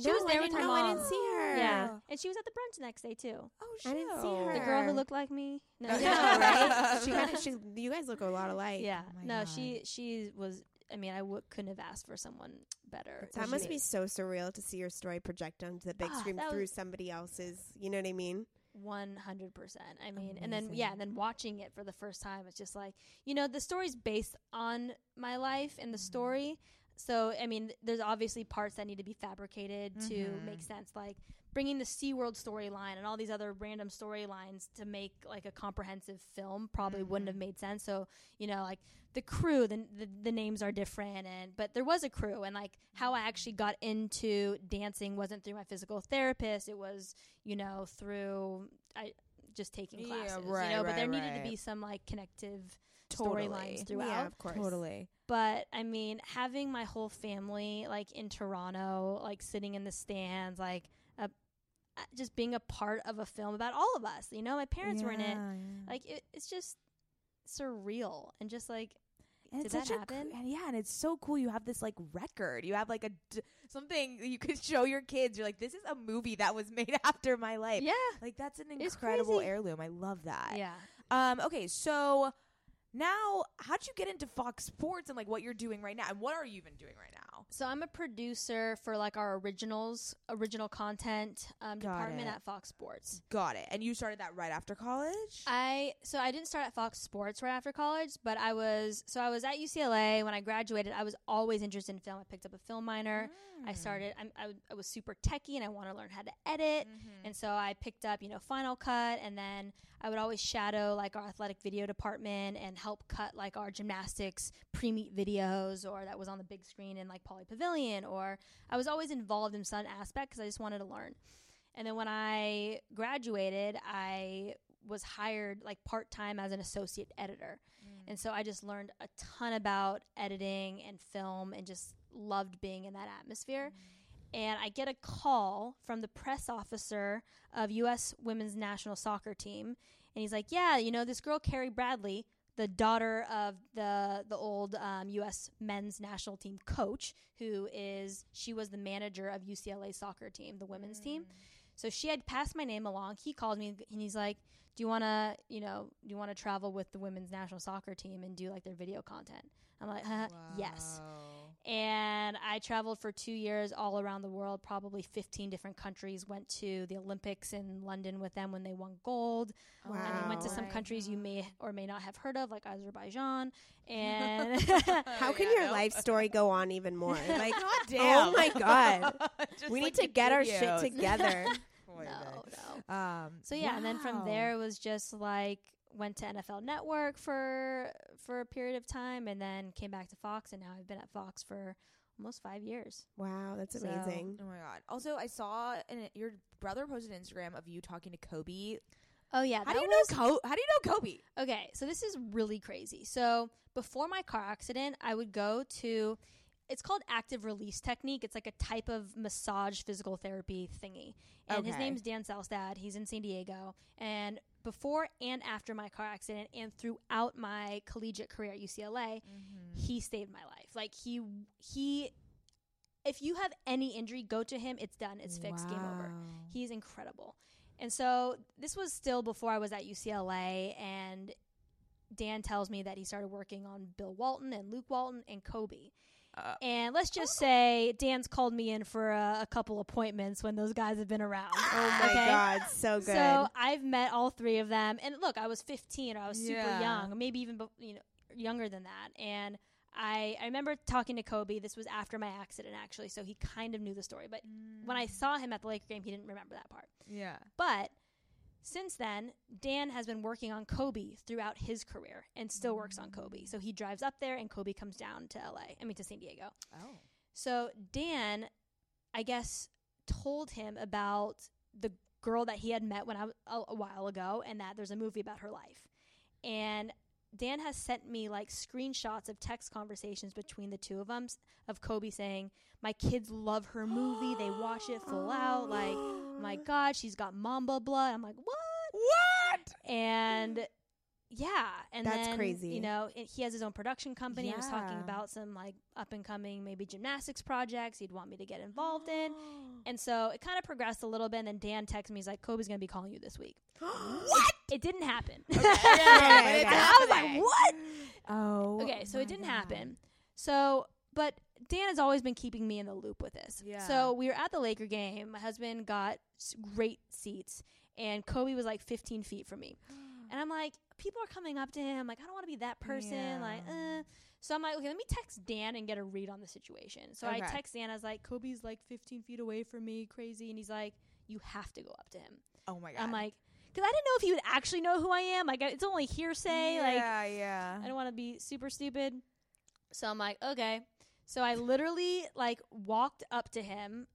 She No, was there I with didn't her know. I didn't see her. Yeah, and she was at the brunch the next day too. Oh, I didn't see her. The girl who looked like me. No, I I know, know, right? right? she kind of. She. You guys look a lot alike. yeah, Oh no, God. she she was. I mean, I w- couldn't have asked for someone better. That must be so surreal to see your story project onto the big Ah, screen through somebody else's. You know what I mean? One hundred percent. I mean, and then yeah, and then watching it for the first time, it's just like you know the story's based on my life and the Mm-hmm. story. So I mean, there's obviously parts that need to be fabricated to Mhm. make sense, like bringing the SeaWorld storyline and all these other random storylines to make like a comprehensive film probably wouldn't Mm-hmm. have made sense. So you know, like the crew, the, the the names are different, and but there was a crew, and like how I actually got into dancing wasn't through my physical therapist. It was you know through I just taking Yeah, classes, right, you know. but right, there needed to be some like connective Totally. storylines throughout. Yeah, of course. Totally. But I mean, having my whole family like in Toronto, like sitting in the stands, like just being a part of a film about all of us. You know, my parents were in it. Yeah, yeah. Like it, it's just surreal and just like And Did it's that happen? and yeah, and it's so cool. You have this like record. You have like a d- something you could show your kids. You're like, this is a movie that was made after my life. yeah, Like that's an incredible heirloom. I love that. yeah. Um. Okay. So now, how'd you get into Fox Sports and like what you're doing right now? And what are you even doing right now? So I'm a producer for like our originals, original content um, department it. at Fox Sports. Got it. And you started that right after college. I so I didn't start at Fox Sports right after college, but I was so I was at UCLA when I graduated. I was always interested in film. I picked up a film minor. Mm. I started. I'm, I, w- I was super techie, and I wanted to learn how to edit. Mm-hmm. And so I picked up, you know, Final Cut, and then I would always shadow like our athletic video department and help cut like our gymnastics pre-meet videos, or that was on the big screen in like Pauley Pavilion, or I was always involved in some aspect because I just wanted to learn. And then when I graduated, I was hired like part time as an associate editor. Mm. And so I just learned a ton about editing and film and just loved being in that atmosphere. Mm. And I get a call from the press officer of U.S. women's national soccer team. And he's like, Yeah, you know, this girl, Carrie Bradley, the daughter of the the old um, U.S. men's national team coach, who is she was the manager of UCLA soccer team, the women's team. So she had passed my name along. He called me and he's like, "Do you want to, you know, do you want to travel with the women's national soccer team and do like their video content?" I'm like, uh, "Yes." And I traveled for two years all around the world, probably 15 different countries. Went to the Olympics in London with them when they won gold. And then went to some countries you may or may not have heard of, like Azerbaijan. And How can your life story go on even more? Like, God oh my god, Just we like need to the get our shit together. No, no. Um, So yeah, and then from there it was just like went to NFL Network for for a period of time, and then came back to Fox, and now I've been at Fox for almost five years. Wow, that's So- amazing. Oh my god! Also, I saw an, your brother posted an Instagram of you talking to Kobe. Oh yeah, How do you was know Kobe? How do you know Kobe? okay. So this is really crazy. So before my car accident, I would go to. It's called active release technique. It's like a type of massage physical therapy thingy. And his Okay. name's Dan Selstad. He's in San Diego. And before and after my car accident and throughout my collegiate career at UCLA, mm-hmm. he saved my life. Like he he if you have any injury, go to him. It's done. It's fixed. Game over. He's incredible. And so this was still before I was at UCLA and Dan tells me that he started working on Bill Walton and Luke Walton and Kobe. Uh, and let's just say Dan's called me in for a, a couple appointments when those guys have been around. Oh my Okay? god, so good. So I've met all three of them, and look, I was 15 or I was super Yeah. young, maybe even you know younger than that. And I I remember talking to Kobe. This was after my accident, actually, so he kind of knew the story. But when I saw him at the Laker game, he didn't remember that part. yeah, But since then, Dan has been working on Kobe throughout his career and still works on Kobe. So he drives up there, and Kobe comes down to LA. I mean to San Diego. oh, So Dan, I guess, told him about the girl that he had met when I a, a while ago, and that there's a movie about her life. And Dan has sent me like screenshots of text conversations between the two of them of Kobe saying, "My kids love her movie. They watch it full out. Like, my God, she's got Mamba blood." I'm like, "What?" what? and yeah and That's then, crazy. you know it, he has his own production company he was talking about some like up and coming maybe gymnastics projects he'd want me to get involved in and so it kind of progressed a little bit and then dan texted me he's like kobe's gonna be calling you this week what? It didn't happen Okay, Okay, okay. I was like, what? Oh, okay so it didn't God. happen so but dan has always been keeping me in the loop with this Yeah. so we were at the laker game my husband got s- great seats and kobe was like 15 feet from me and I'm like, people are coming up to him. Like, I don't want to be that person. Like, Yeah. uh. So I'm like, okay, let me text Dan and get a read on the situation. So I text Dan. I was like, Kobe's like 15 feet away from me, crazy. And he's like, you have to go up to him. Oh my god! I'm like, because I didn't know if he would actually know who I am. Like, it's only hearsay. Like, yeah, yeah. I don't want to be super stupid. So I'm like, okay. So I literally like walked up to him,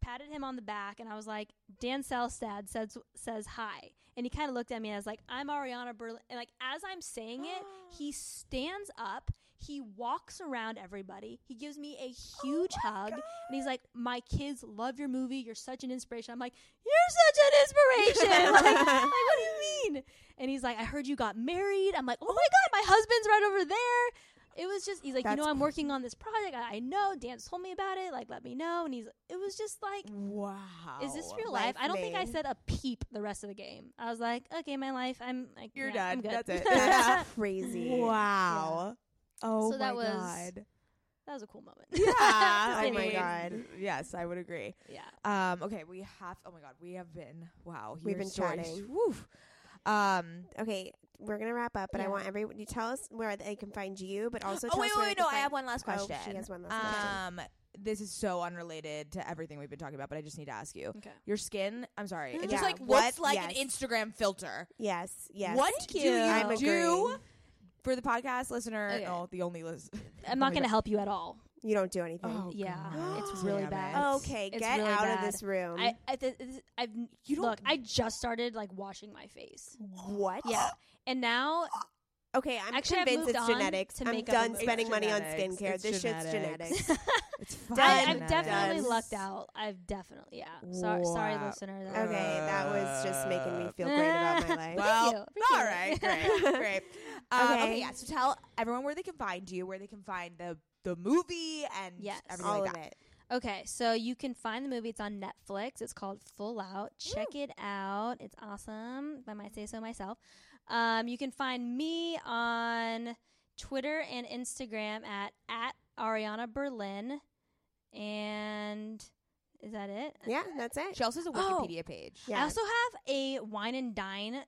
patted him on the back, and I was like, Dan Selstad says says hi. And he kind of looked at me and I was like, I'm Ariana Berlin. And like as I'm saying it, he stands up, he walks around everybody, he gives me a oh huge hug, and he's like, My kids love your movie. You're such an inspiration. I'm like, You're such an inspiration. like, like, what do you mean? And he's like, I heard you got married. I'm like, oh my God, my husband's right over there. it was just he's like, That's you know, I'm working on this project. I, I know. Dan's told me about it. Like, let me know. And he's, it was just like, Wow. is this real Life life? I don't think I said a peep the rest of the game. I was like, okay, my life. I'm like, You're yeah, I'm done. good. That's it. That's crazy. Wow. Oh So that my was- god. that was a cool moment. Yeah. Oh my God. Yes, I would agree. yeah. Um. Okay, we have. Oh my god, we have been. Wow. We've been stories- chatting. Woo. Um. Okay, we're gonna wrap up, but I want everyone you tell us where they can find you, but also Oh wait, us wait, wait. can No, I have one last Oh, question. she has one last question. Um. This is so unrelated to everything we've been talking about, but I just need to ask you. Okay. Your skin. I'm sorry. It Yeah, just like what- looks like yes. an Instagram filter. Yes, yes. What Thank do you. you I'm do agreeing. For the podcast listener? Okay. Oh, the only list. I'm not going to help you at all. You don't do anything. Oh, yeah, God. it's really Damn bad. okay, It's get really out of this room. I, I th- this- I've You don't- look. I just started like washing my face. what? Yeah, and now Okay, I'm Actually, I've convinced moved it's on genetics. to I'm makeup done and spending money on genetics. skincare. It's this shit's genetics. genetics. It's Done. I, I've definitely Done. lucked out. I've definitely yeah. Sorry, sorry, Wow. listener. That- Okay, that was just making me feel great about my life. Well, you. all Appreciate it. great, great. Um, okay. Okay. yeah. So tell everyone where they can find you, where they can find the the movie, and Yes. everything All like of that. it. Okay, so you can find the movie. It's on Netflix. It's called Full Out. Check it out. It's awesome. I might say so myself. Um, you can find me on Twitter and Instagram at at Ariana Berlin. And is that it? Yeah, that's it. She also has a Oh. Wikipedia page. Yeah. I also have a wine and dine w-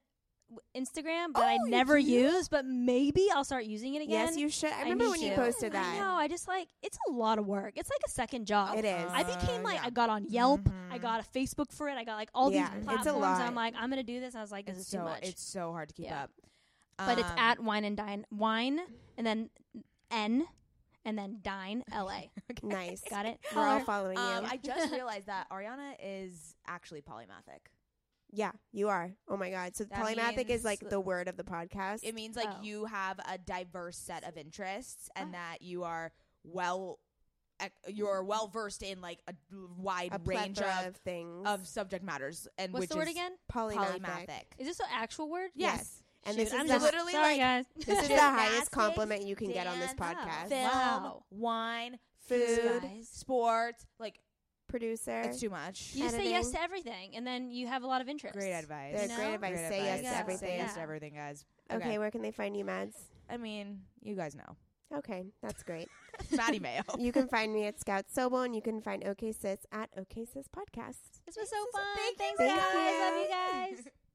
Instagram that I Oh, you never use, but maybe I'll start using it again. Yes, you should. I I remember need when you to. posted I that. know. I just like it's a lot of work. It's like a second job. It is. I became Uh, like yeah. I got on Yelp. I Mhm. got a Facebook for it. I got like all Yeah, these it's a platforms. lot. I'm like I'm gonna do this. I was like this It's is too so much. it's so hard to keep Yeah. up. but it's Um, at Wine and Dine Wine and then N and then Dine L A. Nice. Got it? We're all following Um, you. I just realized that Ariana is actually polymathic. Yeah, you are. Oh my god. So That polymathic is like means- the word of the podcast. It means like Oh. you have a diverse set of interests, and Oh. that you are well, ec- you're mm. well versed in like a wide a range plethora of of things. of subject matters. And What's which the word is again? polymathic. Polymathic. Is this an actual word? Yes. And Shoot, this is I'm the- just, literally sorry like- guys. This is the Gymnastics, highest compliment you can get on this dance, podcast. Film, Wow. wine, Food, Guys. sports. Like producer. it's too much. You say yes to everything, and then you have a lot of interest. Great advice. They're You know? great advice. Great Say yes to everything. Say yes to everything, guys. Okay, where can they find you, Mads? I mean, you guys know. Okay, that's great. Maddie Mayo. you can find me at Scout Sobo, and you can find OK Sis at OK Sis Podcast. This was so fun. Thank you, Thanks, Thank guys. you. Love you guys.